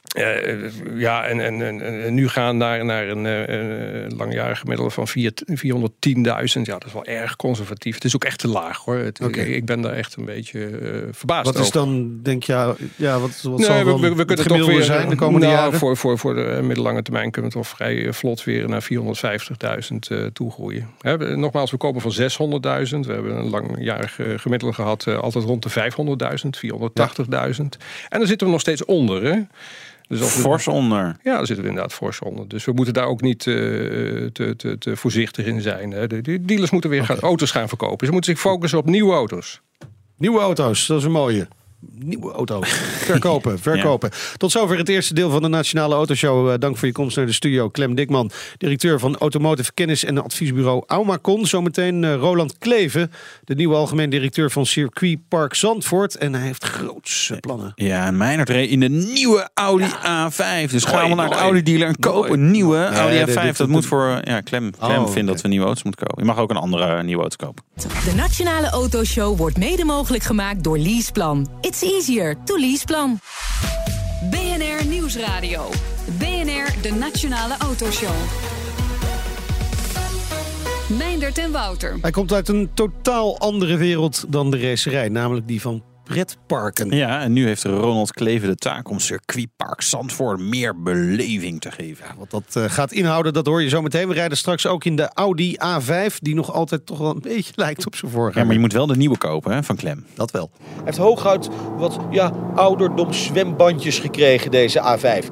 eh, ja, en, en, en, en nu gaan naar, naar een, eh, een langjarig gemiddelde van vier- 410.000. Ja, dat is wel erg conservatief. Het is ook echt te laag hoor. Het, ik, ik ben daar echt een beetje eh, verbaasd Wat is dan, denk je, ja, ja wat, wat Nee, zal we, dan we, we het kunnen toch gemiddelde weer zijn de komende nou, jaren? Voor, voor, voor de middellange termijn kunnen we toch vrij vlot weer naar 450.000 eh toegroeien. Hè, nogmaals, we komen van 600.000. We hebben een langjarig gemiddelde gehad, eh, altijd rond de 500.000, 480.000. En daar zitten we nog steeds onder. Hè? Dus als we- Fors onder. ja, daar zitten we inderdaad fors onder. Dus we moeten daar ook niet eh, te, te, te voorzichtig in zijn. Hè. De, de dealers moeten weer gaan, auto's gaan verkopen. Ze moeten zich focussen op nieuwe auto's. Nieuwe auto's, dat is een mooie. Nieuwe auto's. (laughs) Verkopen, verkopen. Tot zover het eerste deel van de Nationale Autoshow. Eh, dank voor je komst naar de studio. Clem Dikman, directeur van Automotive Kennis en adviesbureau Aumacon. Zometeen eh, Roland Kleven, de nieuwe algemeen directeur van Circuit Park Zandvoort. En hij heeft grootse plannen. Ja, en Meijnerd reed in de nieuwe Audi A5. Dus gaan we naar de. Audi dealer en kopen een nieuwe Audi Nee, A5. dit- dit- dat moet voor... Ja, Clem, Clem Oh, vindt dat we nieuwe auto's moeten kopen. Je mag ook een andere eh, nieuwe auto kopen. De Nationale Autoshow wordt mede mogelijk gemaakt door Leaseplan. It's easier to Leaseplan. BNR Nieuwsradio. BNR, de Nationale Autoshow. Meindert en Wouter. Hij komt uit een totaal andere wereld dan de racerij. Namelijk die van pretparken. Ja, en nu heeft Ronald Kleven de taak om circuitpark Zandvoort meer beleving te geven. Wat dat eh, gaat inhouden, dat hoor je zo meteen. We rijden straks ook in de Audi A5, die nog altijd toch wel een beetje (laughs) lijkt op zijn vorige. Ja, maar je moet wel de nieuwe kopen hè, van Clem. Dat wel. Hij heeft hooguit wat ja, ouderdom zwembandjes gekregen, deze A5.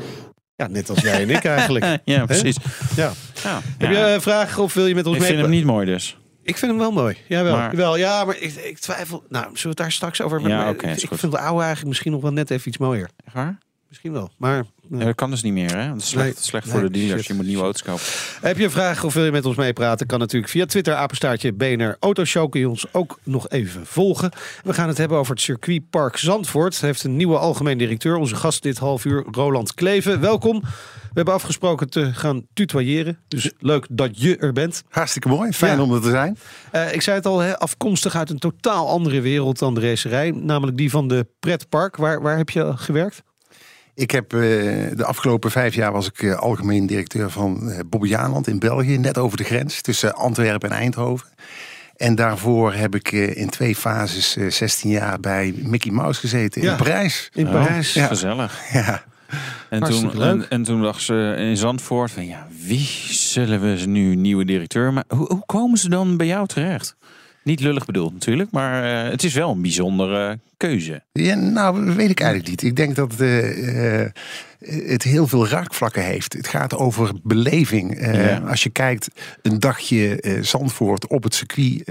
Ja, net als jij en ik eigenlijk. (laughs) Ja, precies. Ja. Ja. Heb je een vraag of wil je met ons Ik mee? vind hem niet mooi dus. Ik vind hem wel mooi. Jawel. Maar- Jawel. Ja, maar ik, ik twijfel. Nou, zullen we het daar straks over hebben? Ja, ik goed. vind de oude eigenlijk misschien nog wel net even iets mooier. Echt waar? Misschien wel. Maar Ja, dat kan dus niet meer, hè? Is slecht, Nee. slecht voor Nee, de dealers. shit. Je moet nieuwe auto's kopen. Heb je een vraag of wil je met ons meepraten? Kan natuurlijk via Twitter, apenstaartje BNR Autoshow. Kun je ons ook nog even volgen. We gaan het hebben over het circuitpark Zandvoort. Het heeft een nieuwe algemeen directeur. Onze gast dit half uur, Roland Kleven. Welkom. We hebben afgesproken te gaan tutoyeren. Dus leuk dat je er bent. Hartstikke mooi. Fijn Ja. om er te zijn. Eh, ik zei het al, hè, afkomstig uit een totaal andere wereld dan de racerij. Namelijk die van de pretpark. Waar, waar heb je gewerkt? Ik heb eh, de afgelopen vijf jaar was ik eh, algemeen directeur van eh Bobbejaanland in België. Net over de grens tussen Antwerpen en Eindhoven. En daarvoor heb ik eh, in twee fases eh, 16 jaar bij Mickey Mouse gezeten in Ja. Parijs. In Parijs. Ja. Gezellig. Ja. En Hartstikke toen, leuk. en, en toen dacht ze in Zandvoort van ja, wie zullen we ze nu nieuwe directeur Maar hoe, hoe komen ze dan bij jou terecht? Niet lullig bedoeld natuurlijk, maar eh, het is wel een bijzondere keuze. Ja, nou, weet ik eigenlijk niet. Ik denk dat eh, eh, het heel veel raakvlakken heeft. Het gaat over beleving. Eh, Ja. Als je kijkt, een dagje Zandvoort op het circuit.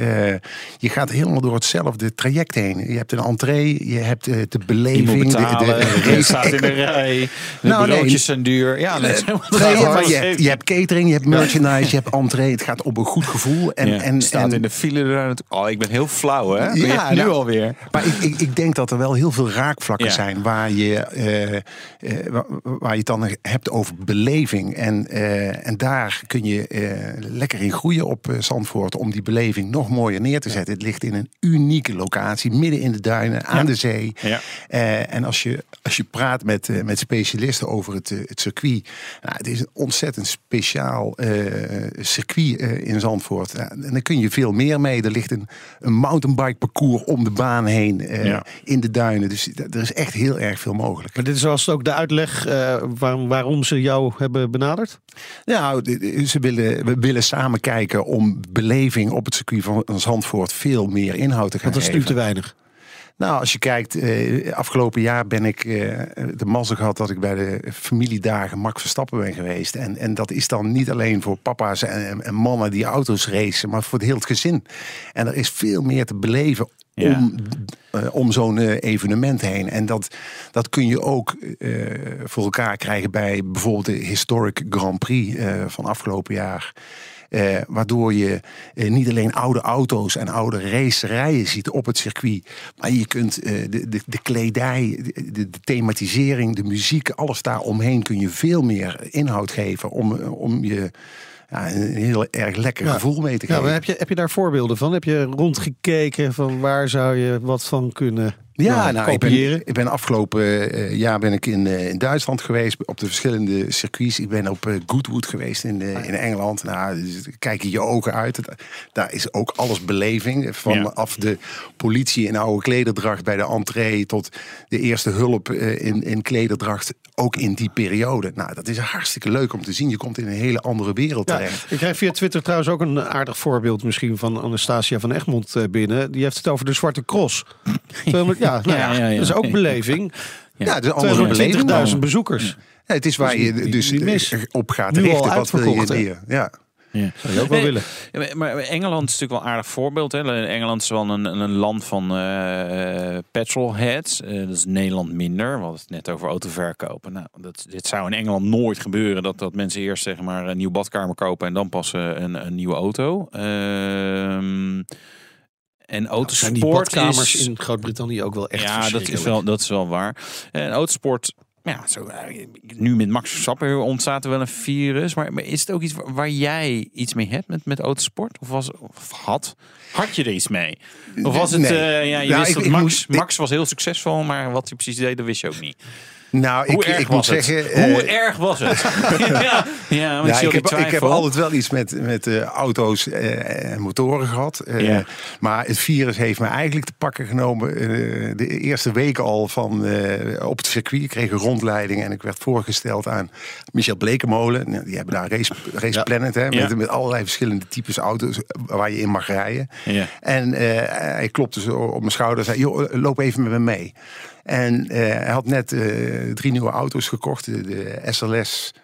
je gaat helemaal door hetzelfde traject heen. Je hebt een entree, je hebt de beleving. betalen, de, de (laughs) staat in de (laughs) rij, de Nou, nee. zijn duur. Ja, Nee, maar je, hebt, je hebt catering, je hebt merchandise, je hebt entree. Het gaat op een goed gevoel. En, Ja, en, staat en- in de file. Oh, ik ben heel flauw, hè? Ja, Ja, nu nou, alweer. Maar ik, ik, ik denk dat er wel heel veel raakvlakken Ja. zijn waar je, eh, eh, waar, je het dan hebt over beleving. En, eh, en daar kun je lekker in groeien op Zandvoort om die beleving nog mooier neer te zetten. Het ligt in een unieke locatie, midden in de duinen, aan de zee. Ja. En als je, als je praat met, met specialisten over het, het circuit. Nou, het is een ontzettend speciaal circuit in Zandvoort. En daar kun je veel meer mee. Er ligt een, een mountainbike parcours om de baan heen Ja. In de duinen. Dus er is echt heel erg veel mogelijk. Maar dit is als ook de uitleg eh, waarom, waarom ze jou hebben benaderd? Nou, ze willen, we willen samen kijken om beleving op het circuit van Zandvoort veel meer inhoud te gaan Want dat is nu geven. te weinig. Nou, als je kijkt, eh, afgelopen jaar ben ik eh, de mazzel gehad dat ik bij de familiedagen Max Verstappen ben geweest. En, en dat is dan niet alleen voor papa's en, en mannen die auto's racen, maar voor het heel het gezin. En er is veel meer te beleven Om, eh, om zo'n eh, evenement heen. En dat, dat kun je ook eh, voor elkaar krijgen bij bijvoorbeeld de Historic Grand Prix van afgelopen jaar. Waardoor je niet alleen oude auto's en oude racerijen ziet op het circuit. Maar je kunt de, de, de kledij, de, de thematisering, de muziek, alles daar omheen kun je veel meer inhoud geven. Om, om je ja, een heel erg lekker Ja. gevoel mee te Ja, geven. maar heb, je, heb je daar voorbeelden van? Heb je rondgekeken van waar zou je wat van kunnen Ja, nou, ik, kopiëren? ben, ik ben afgelopen eh, jaar ben ik in, eh, in Duitsland geweest op de verschillende circuits. Ik ben op eh, Goodwood geweest in, in Engeland. Nou, dus kijk je je ogen uit. Het- daar is ook alles beleving. Vanaf de politie in oude klederdracht bij de entree tot de eerste hulp in, in klederdracht. Ook in die periode. Nou, dat is hartstikke leuk om te zien. Je komt in een hele andere wereld Ja, terecht. ik krijg via Twitter trouwens ook een aardig voorbeeld misschien van Anastasia van Egmond binnen. Die heeft het over de Zwarte Cross. 200 ja, nou ja, Ja, ja, ja. dat is ook beleving. Ja, het is een andere beleving. 220.000 bezoekers. Ja, het is waar is je niet- dus niet mis. op gaat Nu al richten. Wat wil je neer? Ja. Ja. Zou je ook wel Nee, willen. Maar- Engeland is natuurlijk wel een aardig voorbeeld. Hè. Engeland is wel een, een land van eh petrolheads. Eh, dat is Nederland minder. We hadden het net over autoverkopen. Nou, dat, dit zou in Engeland nooit gebeuren. Dat, dat mensen eerst zeg maar, een nieuw badkamer kopen en dan pas eh, een, een nieuwe auto. Ehm en autosport Zijn die badkamers is... in Groot-Brittannië ook wel echt ja, dat is, wel, dat is wel waar. En autosport, ja, zo, eh, nu met Max Verstappen ontstaat er wel een virus. Maar, maar is het ook iets waar, waar jij iets mee hebt met, met autosport? Of, was, of had? Had je er iets mee? Of was het, Nee. eh, ja, je Nou, wist ik- dat Max, Max was heel succesvol, maar wat hij precies deed, dat wist je ook niet. Nou, Hoe ik, erg ik was moet het? zeggen. Hoe eh, erg was het? (laughs) ja, ja, ik, heb, ik heb altijd wel iets met, met eh, auto's eh, en motoren gehad. Eh. Maar het virus heeft me eigenlijk te pakken genomen. de eerste weken al van, op het circuit. Ik kreeg een rondleiding en ik werd voorgesteld aan Michel Blekemolen. Nou, Die hebben daar Race, Race Ja. Planet, hè, met, Ja. met allerlei verschillende types auto's waar je in mag rijden. Ja. En hij klopte zo op mijn schouder en zei: joh, loop even met me mee. En eh, hij had net eh, drie nieuwe auto's gekocht. De, SLS,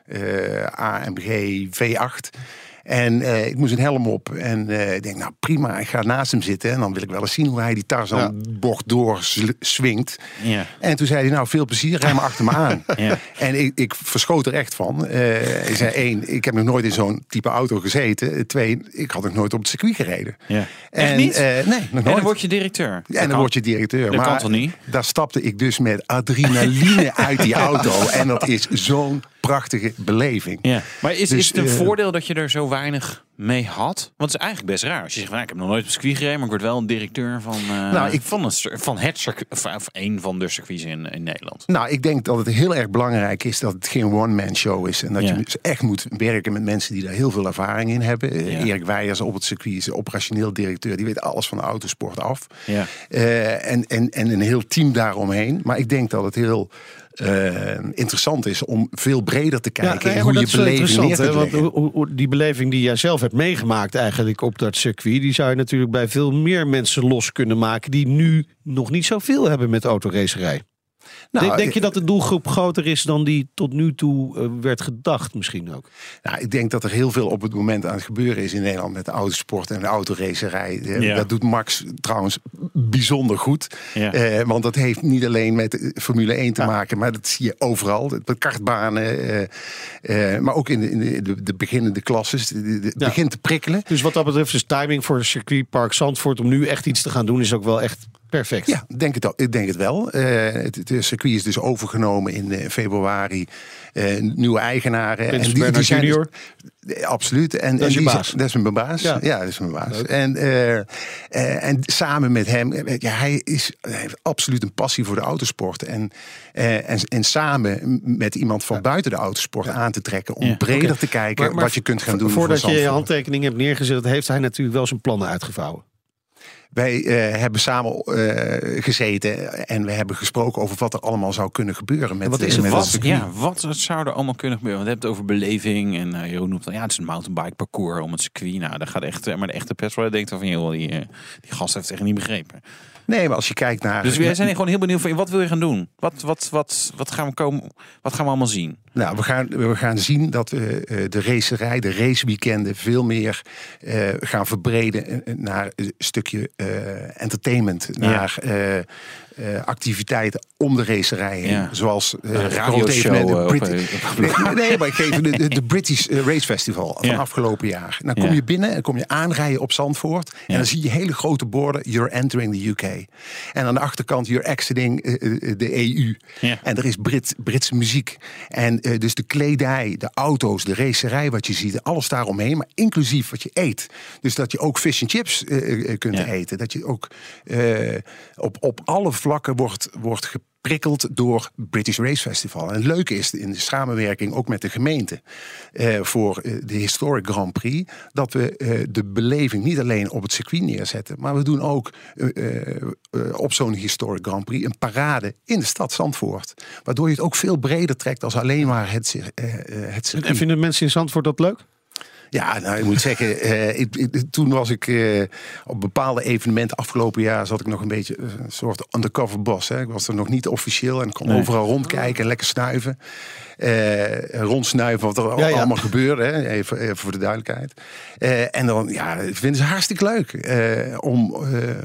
AMG V8. En eh, ik moest een helm op. En eh, ik denk, nou prima, ik ga naast hem zitten. En dan wil ik wel eens zien hoe hij die Tarzan-bocht doorswingt. Ja. En toen zei hij, nou veel plezier, rij maar achter me aan. (laughs) Ja. En ik, ik verschoot er echt van. Eh ik zei, één, ik heb nog nooit in zo'n type auto gezeten. Twee, ik had nog nooit op het circuit gereden. Ja. En, Echt niet? nee, nog en nooit. dan word je directeur. En dan kan. word je directeur. Dat maar kan toch niet? daar stapte ik dus met adrenaline (laughs) uit die auto. En dat is zo'n prachtige beleving. Ja. Maar is, Dus, is het een voordeel dat je er zo weinig mee had? Want het is eigenlijk best raar. Als je zegt, van, ik heb nog nooit op circuit gereden, maar ik word wel een directeur van, eh, Nou, ik- van, een, cir- van het circuit, of, een van de circuits in, in Nederland. Nou, ik denk dat het heel erg belangrijk is dat het geen one-man show is. En dat Ja. je dus echt moet werken met mensen die daar heel veel ervaring in hebben. Ja. Erik Weijers op het circuit is operationeel directeur. Die weet alles van de autosport af. Ja. Eh, en, en, en een heel team daaromheen. Maar ik denk dat het heel eh, interessant is om veel breder te kijken. nee, hoe je beleving neer hè, want leggen. hoe- hoe- die beleving die jij zelf hebt meegemaakt eigenlijk op dat circuit, die zou je natuurlijk bij veel meer mensen los kunnen maken die nu nog niet zoveel hebben met autoracerij. Nou, denk, denk eh, je dat de doelgroep groter is dan die tot nu toe eh, werd gedacht misschien ook? Nou, ik denk dat er heel veel op het moment aan het gebeuren is in Nederland met de autosport en de autoracerij. Eh, Ja. Dat doet Max trouwens bijzonder goed. Ja. Eh, want dat heeft niet alleen met Formule 1 te maken, maar dat zie je overal. De kartbanen, eh, eh, maar ook in de, in de, de, de beginnende klasses. Het Ja. begint te prikkelen. Dus wat dat betreft is timing voor circuitpark Zandvoort om nu echt iets te gaan doen is ook wel echt perfect. Ja, denk het, al- ik denk het wel. Eh, het, het circuit is dus overgenomen in eh, februari. Eh, nieuwe eigenaren. Prins die, Bernhard zijn dus- junior. Absoluut. En, Dat is en die baas. zijn- Dat is mijn baas. Ja. Ja, dat is mijn baas. En, en samen met hem, ja, hij, is, hij heeft absoluut een passie voor de autosport. En, en, en samen met iemand van buiten de autosport aan te trekken om breder te kijken Maar- maar wat je kunt gaan doen. Voordat voor je je handtekening hebt neergezet, heeft hij natuurlijk wel zijn plannen uitgevouwen. Wij eh, hebben samen eh, gezeten en we hebben gesproken over wat er allemaal zou kunnen gebeuren. Met, wat is eh, er met wat? het circuit. Ja, wat zou er allemaal kunnen gebeuren? Want je hebt het over beleving en Jeroen noemt dan, ja, het is een mountainbike parcours om het circuit. Nou, daar gaat echt, maar de echte petrol denkt dan van, joh, die, die gast heeft het echt niet begrepen. Nee, maar als je kijkt naar... Dus wij zijn gewoon heel benieuwd van wat wil je gaan doen? Wat, wat, wat, wat, gaan, we komen, wat gaan we allemaal zien? Nou, we gaan, we gaan zien dat we eh, de racerij, de raceweekenden veel meer eh, gaan verbreden eh, naar een stukje entertainment. Naar eh, activiteiten om de racerij heen. Ja. Zoals Een grote radioshow, evenementen, eh, Nee, nee, maar ik geef de, de, de British Race Festival van Ja. afgelopen jaar. Dan kom Ja. je binnen en kom je aanrijden op Zandvoort. En dan zie je hele grote borden, you're entering the UK. En aan de achterkant, you're exiting de EU. En er is Brit, Britse muziek. En dus de kledij, de auto's, de racerij wat je ziet, alles daaromheen. Maar inclusief wat je eet. Dus dat je ook fish and chips kunt eten. Dat je ook op, op alle vlakken wordt, wordt geprikkeld door British Race Festival. En het leuke is in de samenwerking ook met de gemeente eh, voor eh, de Historic Grand Prix, dat we eh, de beleving niet alleen op het circuit neerzetten, maar we doen ook eh, eh, op zo'n Historic Grand Prix een parade in de stad Zandvoort. Waardoor je het ook veel breder trekt als alleen maar het, eh, het circuit. En vinden mensen in Zandvoort dat leuk? Ja, nou, ik moet zeggen, eh, ik, ik- toen was ik eh, op bepaalde evenementen afgelopen jaar zat ik nog een beetje eh, een soort undercover boss. Hè. Ik was er nog niet officieel en ik kon Nee. overal rondkijken en lekker snuiven. Rondsnuiven wat er Ja, ja. allemaal gebeurde, hè. Even, even voor de duidelijkheid. En dan ja, vinden ze hartstikke leuk om,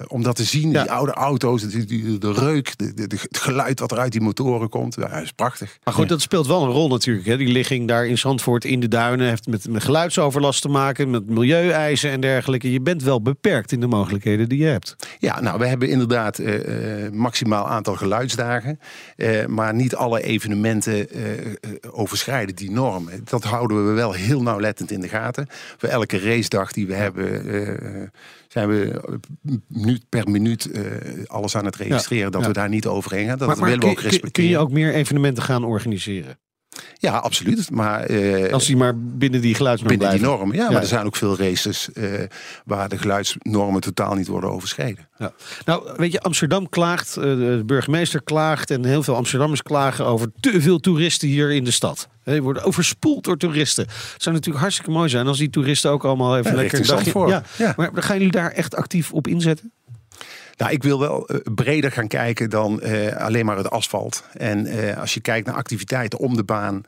om dat te zien. Ja. Die oude auto's, die- de reuk, de, de, de- het geluid wat er uit die motoren komt. Ja, dat is prachtig. Maar goed, dat speelt wel een rol natuurlijk. Hè? Die ligging daar in Zandvoort in de duinen heeft met, met geluidsoverlast te maken, met milieueisen en dergelijke. Je bent wel beperkt in de mogelijkheden die je hebt. Ja, nou, we hebben inderdaad eh, maximaal aantal geluidsdagen. eh, maar niet alle evenementen overschrijden die norm. Dat houden we wel heel nauwlettend in de gaten. Voor elke racedag die we hebben, zijn we minuut per minuut alles aan het registreren. dat ja. we daar niet overheen gaan. Dat maar maar willen we ook respecteren. kun je ook meer evenementen gaan organiseren? Ja, absoluut. Maar eh, Als die maar binnen die geluidsnorm binnen die blijven. norm. Ja, maar er zijn ook veel races eh, waar de geluidsnormen totaal niet worden overschreden. Ja. Nou, weet je, Amsterdam klaagt, eh, de burgemeester klaagt en heel veel Amsterdammers klagen over te veel toeristen hier in de stad. Die worden overspoeld door toeristen. Het zou natuurlijk hartstikke mooi zijn als die toeristen ook allemaal even Ja, lekker een dagje... Zandvoort. Ja. Ja. Maar gaan jullie daar echt actief op inzetten? Nou, ik wil wel eh, breder gaan kijken dan eh, alleen maar het asfalt. En eh, als je kijkt naar activiteiten om de baan,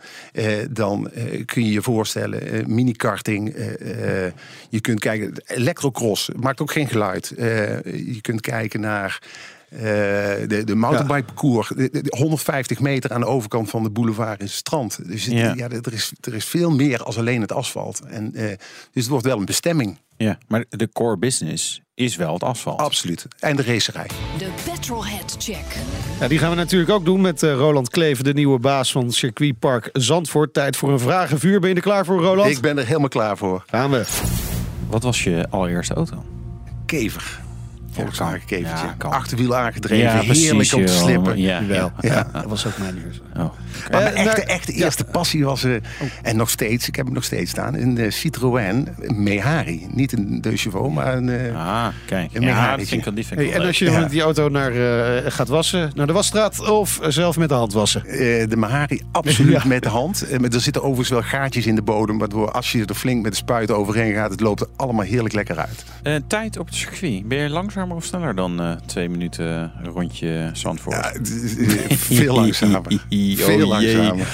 dan kun je je voorstellen, minikarting, je kunt kijken, elektrocross, maakt ook geen geluid. Je kunt kijken naar eh, de, de mountainbike parcours, de- de- de 150 meter aan de overkant van de boulevard is het strand. Dus het- Ja. ja. er, is, er is veel meer als alleen het asfalt. En, eh, dus het wordt wel een bestemming, Ja, maar de core business is wel het asfalt. absoluut. En de racerij. De Petrolhead Check. Ja, die gaan we natuurlijk ook doen met eh, Roland Kleven, de nieuwe baas van circuitpark Zandvoort. Tijd voor een vragenvuur. Ben je er klaar voor, Roland? Ik ben er helemaal klaar voor. Gaan we. Wat was je allereerste auto? Kever. Volkswagen kevertje. Ja, kan. Achterwiel aangedreven. Ja, precies, Heerlijk om te slippen. Ja, Wel. ja. Ja, dat was ook mijn eerste. Oh. Maar mijn Eh, echte, echte eerste passie was... eh, en nog steeds, ik heb hem nog steeds staan... een de Citroën Mehari. Niet een De Chevaux, maar een... eh, Ah, kijk. Een Ja, Mehari'tje. dat vind ik, wel- die vind ik Hey, en als je met die auto naar, eh, gaat wassen, naar de wasstraat of zelf met de hand wassen? eh, de Mehari absoluut (laughs) Ja. met de hand. Maar er zitten overigens wel gaatjes in de bodem... waardoor als je er flink met de spuit overheen gaat... het loopt er allemaal heerlijk lekker uit. Tijd op het circuit. Ben je langzamer of sneller dan eh, twee minuten rondje Zandvoort? Ja, eh, veel (laughs) langzamer. Veel Oh, jee. langzamer.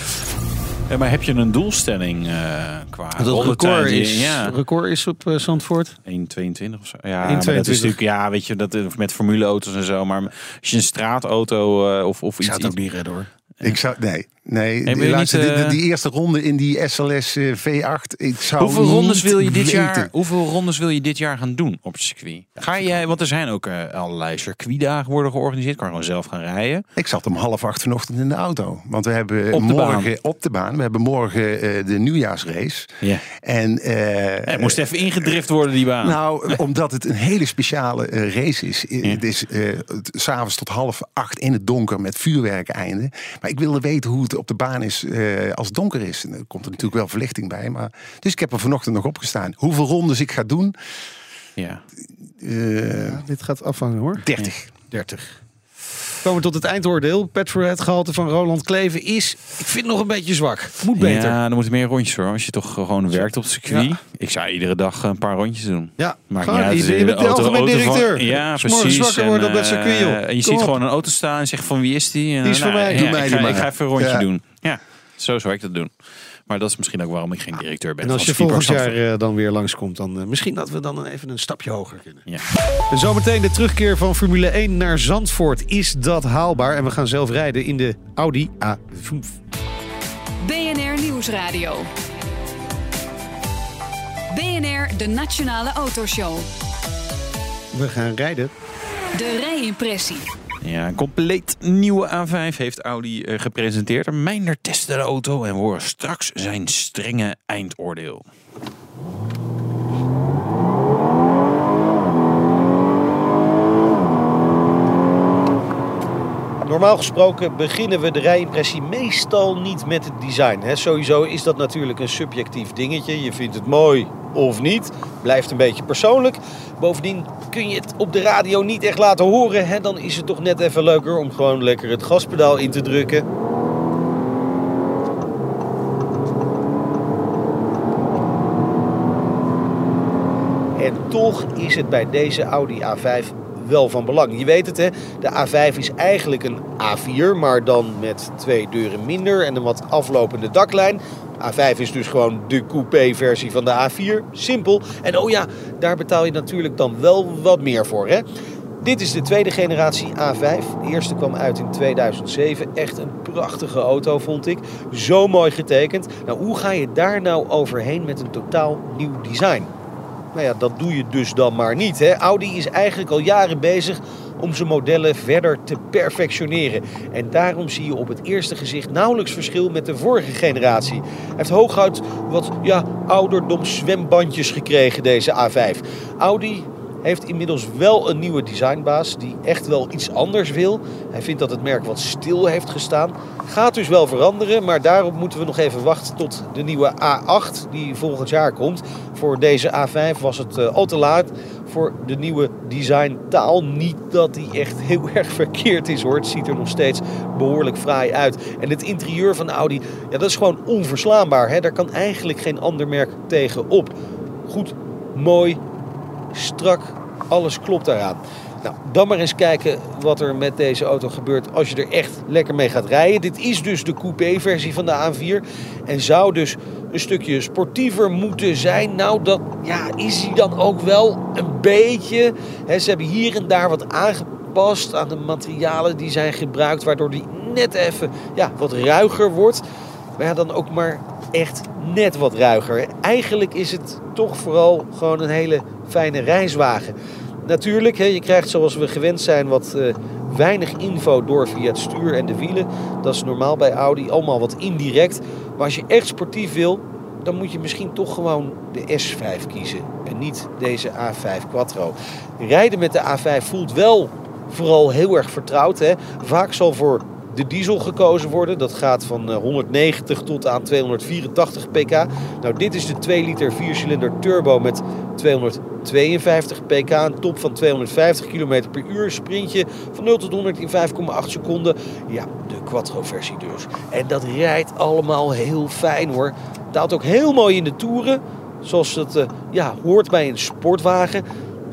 Ja, maar heb je een doelstelling eh qua Dat record is, Ja, record is op Zandvoort. 1,22 of zo. Ja, 1,22. maar dat is natuurlijk, ja, weet je, dat met formuleauto's en zo. Maar als je een straatauto eh, of, of Ik iets... zou het ook niet redden hoor. Ik zou, nee, nee. die, niet, die- die, eh, die eerste ronde in die SLS eh, V8. Ik zou Hoeveel rondes wil je dit weten. jaar? Hoeveel rondes wil je dit jaar gaan doen op het circuit? Ga jij? Want er zijn ook eh, allerlei circuitdagen worden georganiseerd. Kan je gewoon zelf gaan rijden. Ik zat om half acht vanochtend in de auto. Want we hebben Op morgen baan. op de baan. We hebben morgen de nieuwjaarsrace. Ja. En Het moest even ingedrift worden die baan. Nou, (laughs) omdat het een hele speciale race is. Ja. Het is het- s'avonds tot half acht in het donker met vuurwerk einde. Maar ik wilde weten hoe het op de baan is eh, als het donker is. En er komt er natuurlijk wel verlichting bij. Maar, dus ik heb er vanochtend nog opgestaan. Hoeveel rondes ik ga doen? ja. Eh Ja, dit gaat afhangen hoor. 30. 30. Komen we tot het eindoordeel. Petrolhead gehalte van Roland Kleven is, ik vind nog een beetje zwak. Moet beter. Ja, dan moeten meer rondjes hoor. Als je toch gewoon werkt op het circuit. Ja. Ik zou iedere dag een paar rondjes doen. Ja, niet uit. je, je bent de algemeen van- directeur. Ja, precies. wakker worden op En, dat circuit, joh. eh, En je Kom ziet op. gewoon een auto staan en zegt van wie is die? En, Die is eh, van mij. ja, Doe mij, ik, ga, ik ga even een rondje Ja. doen. Ja, zo zou ik dat doen. Maar dat is misschien ook waarom ik geen directeur ben. En als je volgend jaar eh, dan weer langskomt, dan eh, misschien dat we dan even een stapje hoger kunnen. Ja. En zometeen de terugkeer van Formule 1 naar Zandvoort. Is dat haalbaar? En we gaan zelf rijden in de Audi A5. BNR Nieuwsradio. BNR, de Nationale Autoshow. We gaan rijden. De rijimpressie. Ja, een compleet nieuwe A5 heeft Audi eh, gepresenteerd. Mijnder testte de auto en we horen straks zijn strenge eindoordeel. Normaal gesproken beginnen we de rijimpressie meestal niet met het design. Hè. Sowieso is dat natuurlijk een subjectief dingetje. Je vindt het mooi of niet. Blijft een beetje persoonlijk. Bovendien kun je het op de radio niet echt laten horen. Hè. Dan is het toch net even leuker om gewoon lekker het gaspedaal in te drukken. En toch is het bij deze Audi A5 wel van belang. Je weet het hè, de A5 is eigenlijk een A4, maar dan met twee deuren minder en een wat aflopende daklijn. A5 is dus gewoon de coupé-versie van de A4. Simpel. En oh ja, daar betaal je natuurlijk dan wel wat meer voor hè. Dit is de tweede generatie A5. De eerste kwam uit in 2007. Echt een prachtige auto, vond ik. Zo mooi getekend. Nou, hoe ga je daar nou overheen met een totaal nieuw design? Nou ja, dat doe je dus dan maar niet. Hè? Audi is eigenlijk al jaren bezig om zijn modellen verder te perfectioneren. En daarom zie je op het eerste gezicht nauwelijks verschil met de vorige generatie. Hij heeft hooguit wat ja, ouderdom zwembandjes gekregen, deze A5. Audi heeft inmiddels wel een nieuwe designbaas die echt wel iets anders wil. Hij vindt dat het merk wat stil heeft gestaan. Gaat dus wel veranderen, maar daarop moeten we nog even wachten tot de nieuwe A8 die volgend jaar komt. Voor deze A5 was het eh, al te laat voor de nieuwe designtaal. Niet dat die echt (laughs) heel erg verkeerd is hoor. Het ziet er nog steeds behoorlijk fraai uit. En het interieur van Audi, ja, dat is gewoon onverslaanbaar. Hè? Daar kan eigenlijk geen ander merk tegen op. Goed, mooi, strak, alles klopt daaraan. Nou, dan maar eens kijken wat er met deze auto gebeurt als je er echt lekker mee gaat rijden. Dit is dus de coupé-versie van de A4 en zou dus een stukje sportiever moeten zijn. Nou, dat ja, is hij dan ook wel een beetje. Ze hebben hier en daar wat aangepast aan de materialen die zijn gebruikt, waardoor die net even ja, wat ruiger wordt. Maar ja, dan ook maar echt net wat ruiger. Eigenlijk is het toch vooral gewoon een hele fijne reiswagen. Natuurlijk, je krijgt zoals we gewend zijn wat eh, weinig info door via het stuur en de wielen. Dat is normaal bij Audi, allemaal wat indirect. Maar als je echt sportief wil, dan moet je misschien toch gewoon de S5 kiezen. En niet deze A5 Quattro. Rijden met de A5 voelt wel vooral heel erg vertrouwd. Hè. Vaak zal voor de diesel gekozen worden. Dat gaat van eh, 190 tot aan 284 pk. Nou, dit is de 2 liter 4-cilinder turbo met 252 pk. Een top van 250 km per uur. Sprintje van 0 tot 100 in 5,8 seconden. Ja, de Quattro-versie dus. En dat rijdt allemaal heel fijn hoor. Daalt ook heel mooi in de toeren. Zoals het eh, ja, hoort bij een sportwagen.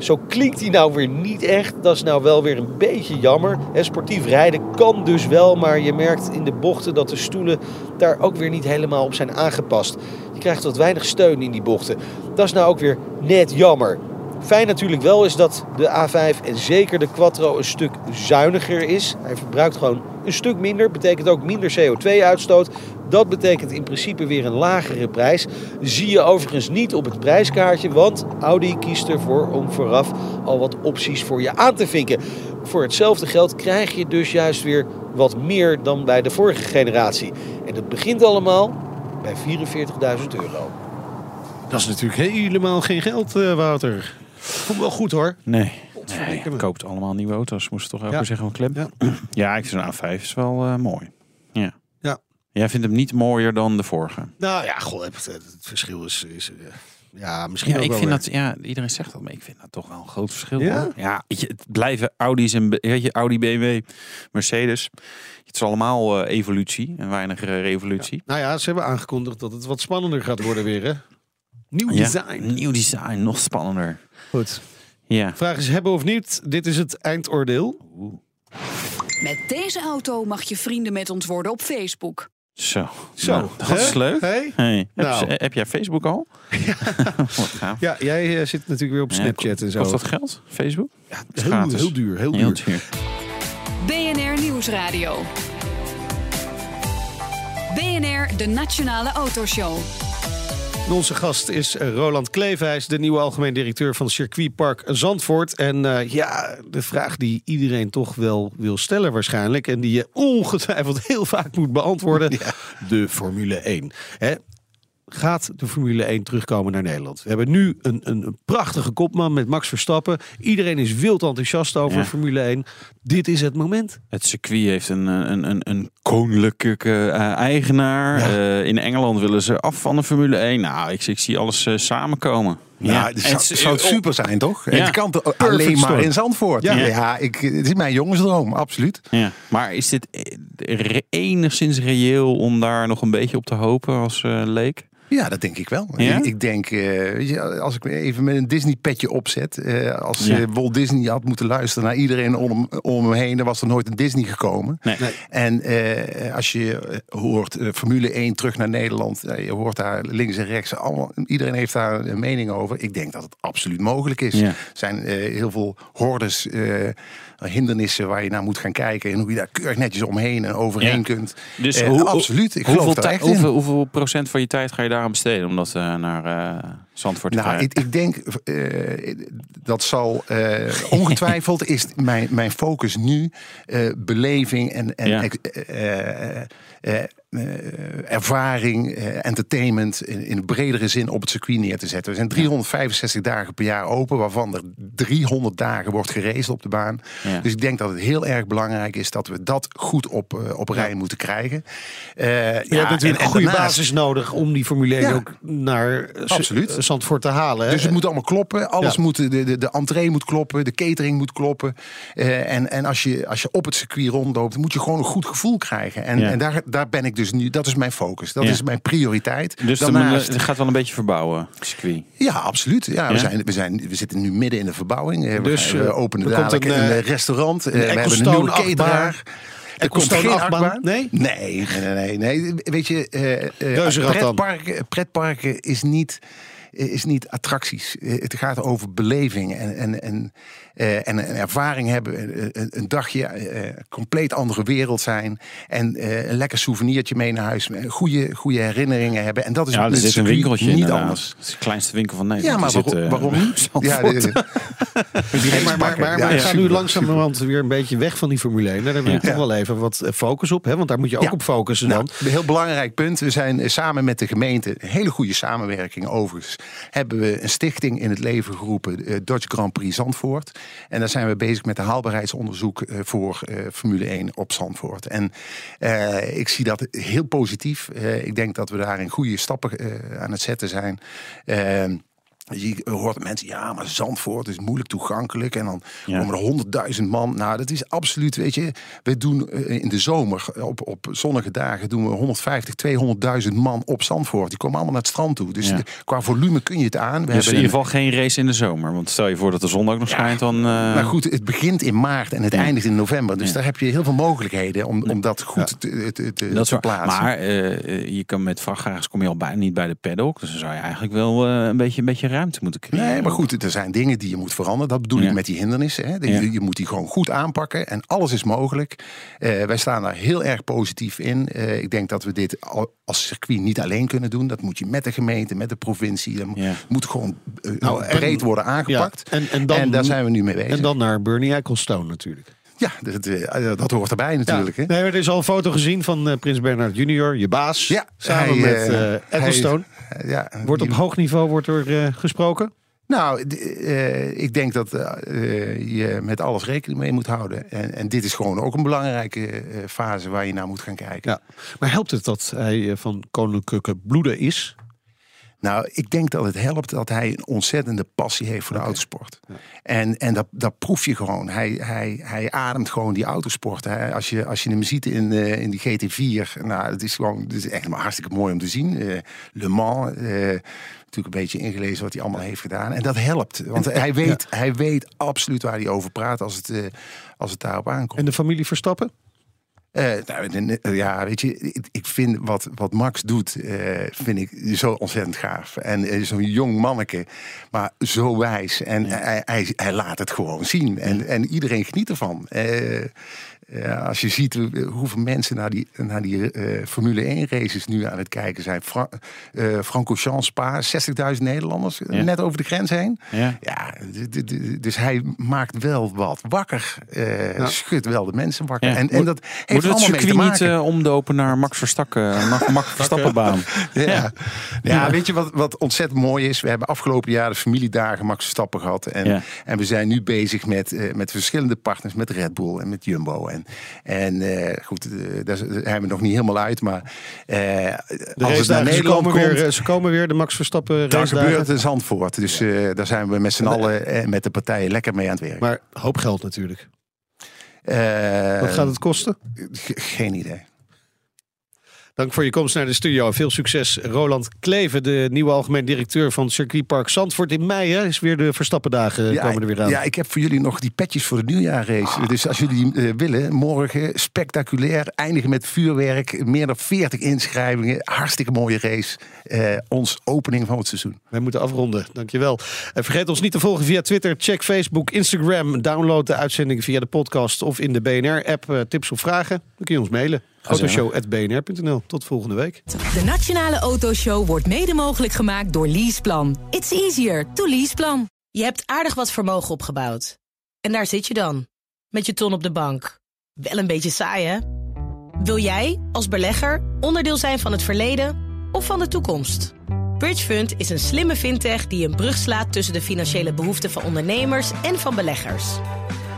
Zo klinkt hij nou weer niet echt. Dat is nou wel weer een beetje jammer. Sportief rijden kan dus wel, maar je merkt in de bochten dat de stoelen daar ook weer niet helemaal op zijn aangepast. Je krijgt wat weinig steun in die bochten. Dat is nou ook weer net jammer. Fijn natuurlijk wel is dat de A5 en zeker de Quattro een stuk zuiniger is. Hij verbruikt gewoon een stuk minder. Betekent ook minder CO2-uitstoot. Dat betekent in principe weer een lagere prijs. Zie je overigens niet op het prijskaartje, want Audi kiest ervoor om vooraf al wat opties voor je aan te vinken. Voor hetzelfde geld krijg je dus juist weer wat meer dan bij de vorige generatie. En dat begint allemaal bij 44.000 euro. Dat is natuurlijk helemaal geen geld, eh, Wouter. Vond wel goed hoor. Nee, nee koopt allemaal nieuwe auto's. Moest toch ook Ja. zeggen van Klem? Ja. Ja, ik vind een A5 is wel eh, mooi. Ja. Ja. Jij vindt hem niet mooier dan de vorige? Nou ja, goh, het, het verschil is, is, eh, Ja, misschien Ja, ook ik wel vind weer. dat, ja, iedereen zegt dat, maar ik vind dat toch wel een groot verschil. Ja? hoor. ja je, het blijven Audi's en weet je, Audi, BMW, Mercedes. Het is allemaal eh, evolutie en weinig revolutie. Nou ja, ze hebben aangekondigd dat het wat spannender gaat worden weer, hè? Nieuw design. Nieuw design, nog spannender. Goed. Ja. Vraag is hebben of niet. Dit is het eindoordeel. Met deze auto mag je vrienden met ons worden op Facebook. Zo. Zo, Nou, dat is hè? leuk. Hey? Hey, heb, Nou. je- heb jij Facebook al? (laughs) Wat gaaf. Ja, jij eh, zit natuurlijk weer op Ja, Snapchat en zo. Kost dat geld? Facebook? Ja, heel, heel duur, heel duur. Heel duur. BNR Nieuwsradio. BNR, de Nationale Autoshow. Onze gast is eh, Roland Kleefhuis, de nieuwe algemeen directeur van Circuitpark Zandvoort. En eh, ja, de vraag die iedereen toch wel wil stellen waarschijnlijk... en die je ongetwijfeld (laughs) heel vaak moet beantwoorden. De Formule 1. Hè? Gaat de Formule 1 terugkomen naar Nederland? We hebben nu een, een, een prachtige kopman met Max Verstappen. Iedereen is wild enthousiast over Ja. Formule 1. Dit is het moment. Het circuit heeft een, een, een, een koninklijke eh, eigenaar. Eh, in Engeland willen ze af van de Formule 1. Nou, ik, ik zie alles eh, samenkomen. Ja, En het zou, het- zou het super zijn, toch? Ja. Het kan alleen maar in Zandvoort. Ja. Ja, ik, het is mijn jongensdroom, absoluut. Ja. Maar is dit enigszins reëel om daar nog een beetje op te hopen als eh, leek? Ja, dat denk ik wel. Ja? Ik, ik denk, eh, weet je, als ik me even met een Disney-petje opzet. eh, als Ja. eh, Walt Disney had moeten luisteren naar iedereen om, om hem heen, dan was er nooit een Disney gekomen. Nee. En eh, als je hoort eh, Formule 1 terug naar Nederland, je hoort daar links en rechts, allemaal, iedereen heeft daar een mening over. Ik denk dat het absoluut mogelijk is. Ja. Er zijn eh, heel veel hordes, eh, hindernissen waar je naar moet gaan kijken en hoe je daar keurig netjes omheen en overheen Ja. kunt. Dus Eh, hoe- absoluut, ik hoeveel, geloof echt hoeveel, hoeveel procent van je tijd ga je daaraan besteden om dat eh, naar eh Zandvoort Nou, ik, ik denk dat zal ongetwijfeld is mijn, mijn focus nu beleving en, en Ja. Eh, ervaring, eh, entertainment in, in bredere zin op het circuit neer te zetten. We zijn 365 dagen per jaar open, waarvan er 300 dagen wordt geraced op de baan. Ja. Dus ik denk dat het heel erg belangrijk is dat we dat goed op, eh, op rij moeten krijgen. Je hebt natuurlijk en- een en goede daarnaast- basis nodig om die Formule 1 Ja. ook naar Absoluut. Zandvoort te halen. hè? Dus het moet allemaal kloppen. Alles moet, de, de, de entree moet kloppen. De catering moet kloppen. En en als, je, als je op het circuit rondloopt, moet je gewoon een goed gevoel krijgen. En, en daar, daar ben ik dus nu. Dat is mijn focus. Dat Ja. is mijn prioriteit. dus Daarnaast, het gaat wel een beetje verbouwen, circuit. ja, absoluut. Ja, Ja? We, zijn, we, zijn, we zitten nu midden in de verbouwing. Eh, We, Dus, we eh, openen er dadelijk een, een, eh, restaurant. Eh, we hebben een nieuwe cateraar. Er komt geen achtbaan? Nee? Nee, nee, nee, nee. Weet je, Reuzenrad dan? pretparken, pretparken is niet, is niet attracties. Het gaat over beleving en, en, en, en een ervaring hebben. Een, dagje, eh, compleet andere wereld zijn. En eh, een lekker souvenirtje mee naar huis. eh, Goede, goede herinneringen hebben. En dat is Ja, een winkeltje niet inderdaad. anders. Het is de kleinste winkel van Nederland. Ja, maar waarom, zit, eh, waarom niet? Ja, Zandvoort. de- Hey, maar maar, maar, Ja, we ja, gaan nu langzamerhand weer een beetje weg van die Formule 1. Daar hebben we Ja. toch wel even wat eh, focus op. Hè? Want daar moet je ook Ja. op focussen dan. Nou, een heel belangrijk punt. We zijn eh, samen met de gemeente, een hele goede samenwerking overigens, hebben we een stichting in het leven geroepen, eh, Dodge Grand Prix Zandvoort. En daar zijn we bezig met een haalbaarheidsonderzoek eh, voor eh, Formule 1 op Zandvoort. En eh, ik zie dat heel positief. Ik denk dat we daarin goede stappen aan het zetten zijn. Eh, je hoort mensen, ja, maar Zandvoort is moeilijk toegankelijk. En dan Ja. komen er honderdduizend man. Nou, dat is absoluut, weet je. We doen eh, in de zomer, op, op zonnige dagen, doen we 150, 200.000 man op Zandvoort. Die komen allemaal naar het strand toe. Dus Ja. de- qua volume kun je het aan. We Dus in hebben ieder een- geval geen race in de zomer. Want stel je voor dat de zon ook nog schijnt, dan... eh, maar goed, het begint in maart en het eindigt in november. Dus daar heb je heel veel mogelijkheden om, om dat goed te, te, te, dat te plaatsen. Maar eh, je kan met vrachtwagens kom je al bijna niet bij de paddock. Dus dan zou je eigenlijk wel eh, een, beetje, een beetje ruimte moeten creëren. Nee, maar goed, er zijn dingen die je moet veranderen. Dat bedoel Ja. ik met die hindernissen. Hè. Je, Ja. je moet die gewoon goed aanpakken en alles is mogelijk. Eh, wij staan daar heel erg positief in. Eh, ik denk dat we dit al- als circuit niet alleen kunnen doen. Dat moet je met de gemeente, met de provincie. Dat Ja. moet gewoon Nou, en- breed worden aangepakt. Ja, en, en, dan, en daar zijn we nu mee bezig. en dan naar Bernie Ecclestone natuurlijk. Ja, dat, eh, dat hoort erbij natuurlijk. Ja. Hè. Nee, er is al een foto gezien van eh, Prins Bernhard Jr., je baas. Ja, samen hij, met eh, eh, Ecclestone. hij- ja, Wordt op hoog niveau wordt er gesproken. Nou, ik denk dat je met alles rekening mee moet houden. En, en dit is gewoon ook een belangrijke fase waar je naar moet gaan kijken. Ja. Maar helpt het dat hij van koninklijke bloeden is? Nou, ik denk dat het helpt dat hij een ontzettende passie heeft voor de autosport. En, en dat, dat proef je gewoon. Hij, hij, hij ademt gewoon die autosport. Hè. Als, je, als je hem ziet in, uh, in die GT4, nou, het is gewoon het is echt hartstikke mooi om te zien. Uh, Le Mans, uh, natuurlijk een beetje ingelezen wat hij allemaal heeft gedaan. En dat helpt. Want hij weet, ja. hij weet absoluut waar hij over praat als het, als het daarop aankomt. En de familie Verstappen? Uh, nou, ja, weet je, ik, vind wat, wat Max doet, uh, vind ik zo ontzettend gaaf. En uh, zo'n jong manneke, maar zo wijs. En ja. hij, hij, hij, laat het gewoon zien. En, ja. en iedereen geniet ervan. Ja, als je ziet hoeveel mensen naar die, naar die uh, Formule 1 races nu aan het kijken zijn. Fra uh, Francorchamps Spa, 60.000 Nederlanders ja. net over de grens heen. Ja. ja dus hij maakt wel wat wakker. Uh, ja. Schudt wel de mensen wakker. En, en dat heeft Moet het allemaal circuit mee niet te maken. omdopen naar Max Verstappen, Max (laughs) Verstappenbaan? ja. Ja. weet je wat, wat ontzettend mooi is? We hebben afgelopen jaar de familiedagen Max Verstappen gehad. En, en we zijn nu bezig met, met verschillende partners. Met Red Bull en met Jumbo. En en uh, goed, uh, daar zijn we nog niet helemaal uit. Maar de als het naar Nederland komen komt, weer, ze komen weer, de Max Verstappen Daar gebeurt het in Zandvoort. Dus daar zijn we met z'n allen met de partijen lekker mee aan het werk. Maar hoop geld natuurlijk. Wat gaat het kosten? Geen idee. Dank voor je komst naar de studio. Veel succes. Roland Kleven, de nieuwe algemeen directeur van Circuitpark Zandvoort. In mei hè, is weer de Verstappendagen ja, komen er weer aan. Ja, ik heb voor jullie nog die petjes voor de nieuwjaarrace. Ah. Dus als jullie uh, willen, morgen spectaculair. Eindigen met vuurwerk. Meer dan 40 inschrijvingen. Hartstikke mooie race. Uh, ons opening van het seizoen. Wij moeten afronden. Dankjewel. En vergeet ons niet te volgen via Twitter. Check Facebook, Instagram. Download de uitzendingen via de podcast of in de BNR-app. Uh, tips of vragen? Dan kun je ons mailen. Autoshow.bnr.nl. Tot volgende week. De Nationale Autoshow wordt mede mogelijk gemaakt door Leaseplan. It's easier to Leaseplan. Je hebt aardig wat vermogen opgebouwd. En daar zit je dan. Met je ton op de bank. Wel een beetje saai, hè? Wil jij, als belegger, onderdeel zijn van het verleden of van de toekomst? Bridgefund is een slimme fintech die een brug slaat tussen de financiële behoeften van ondernemers en van beleggers.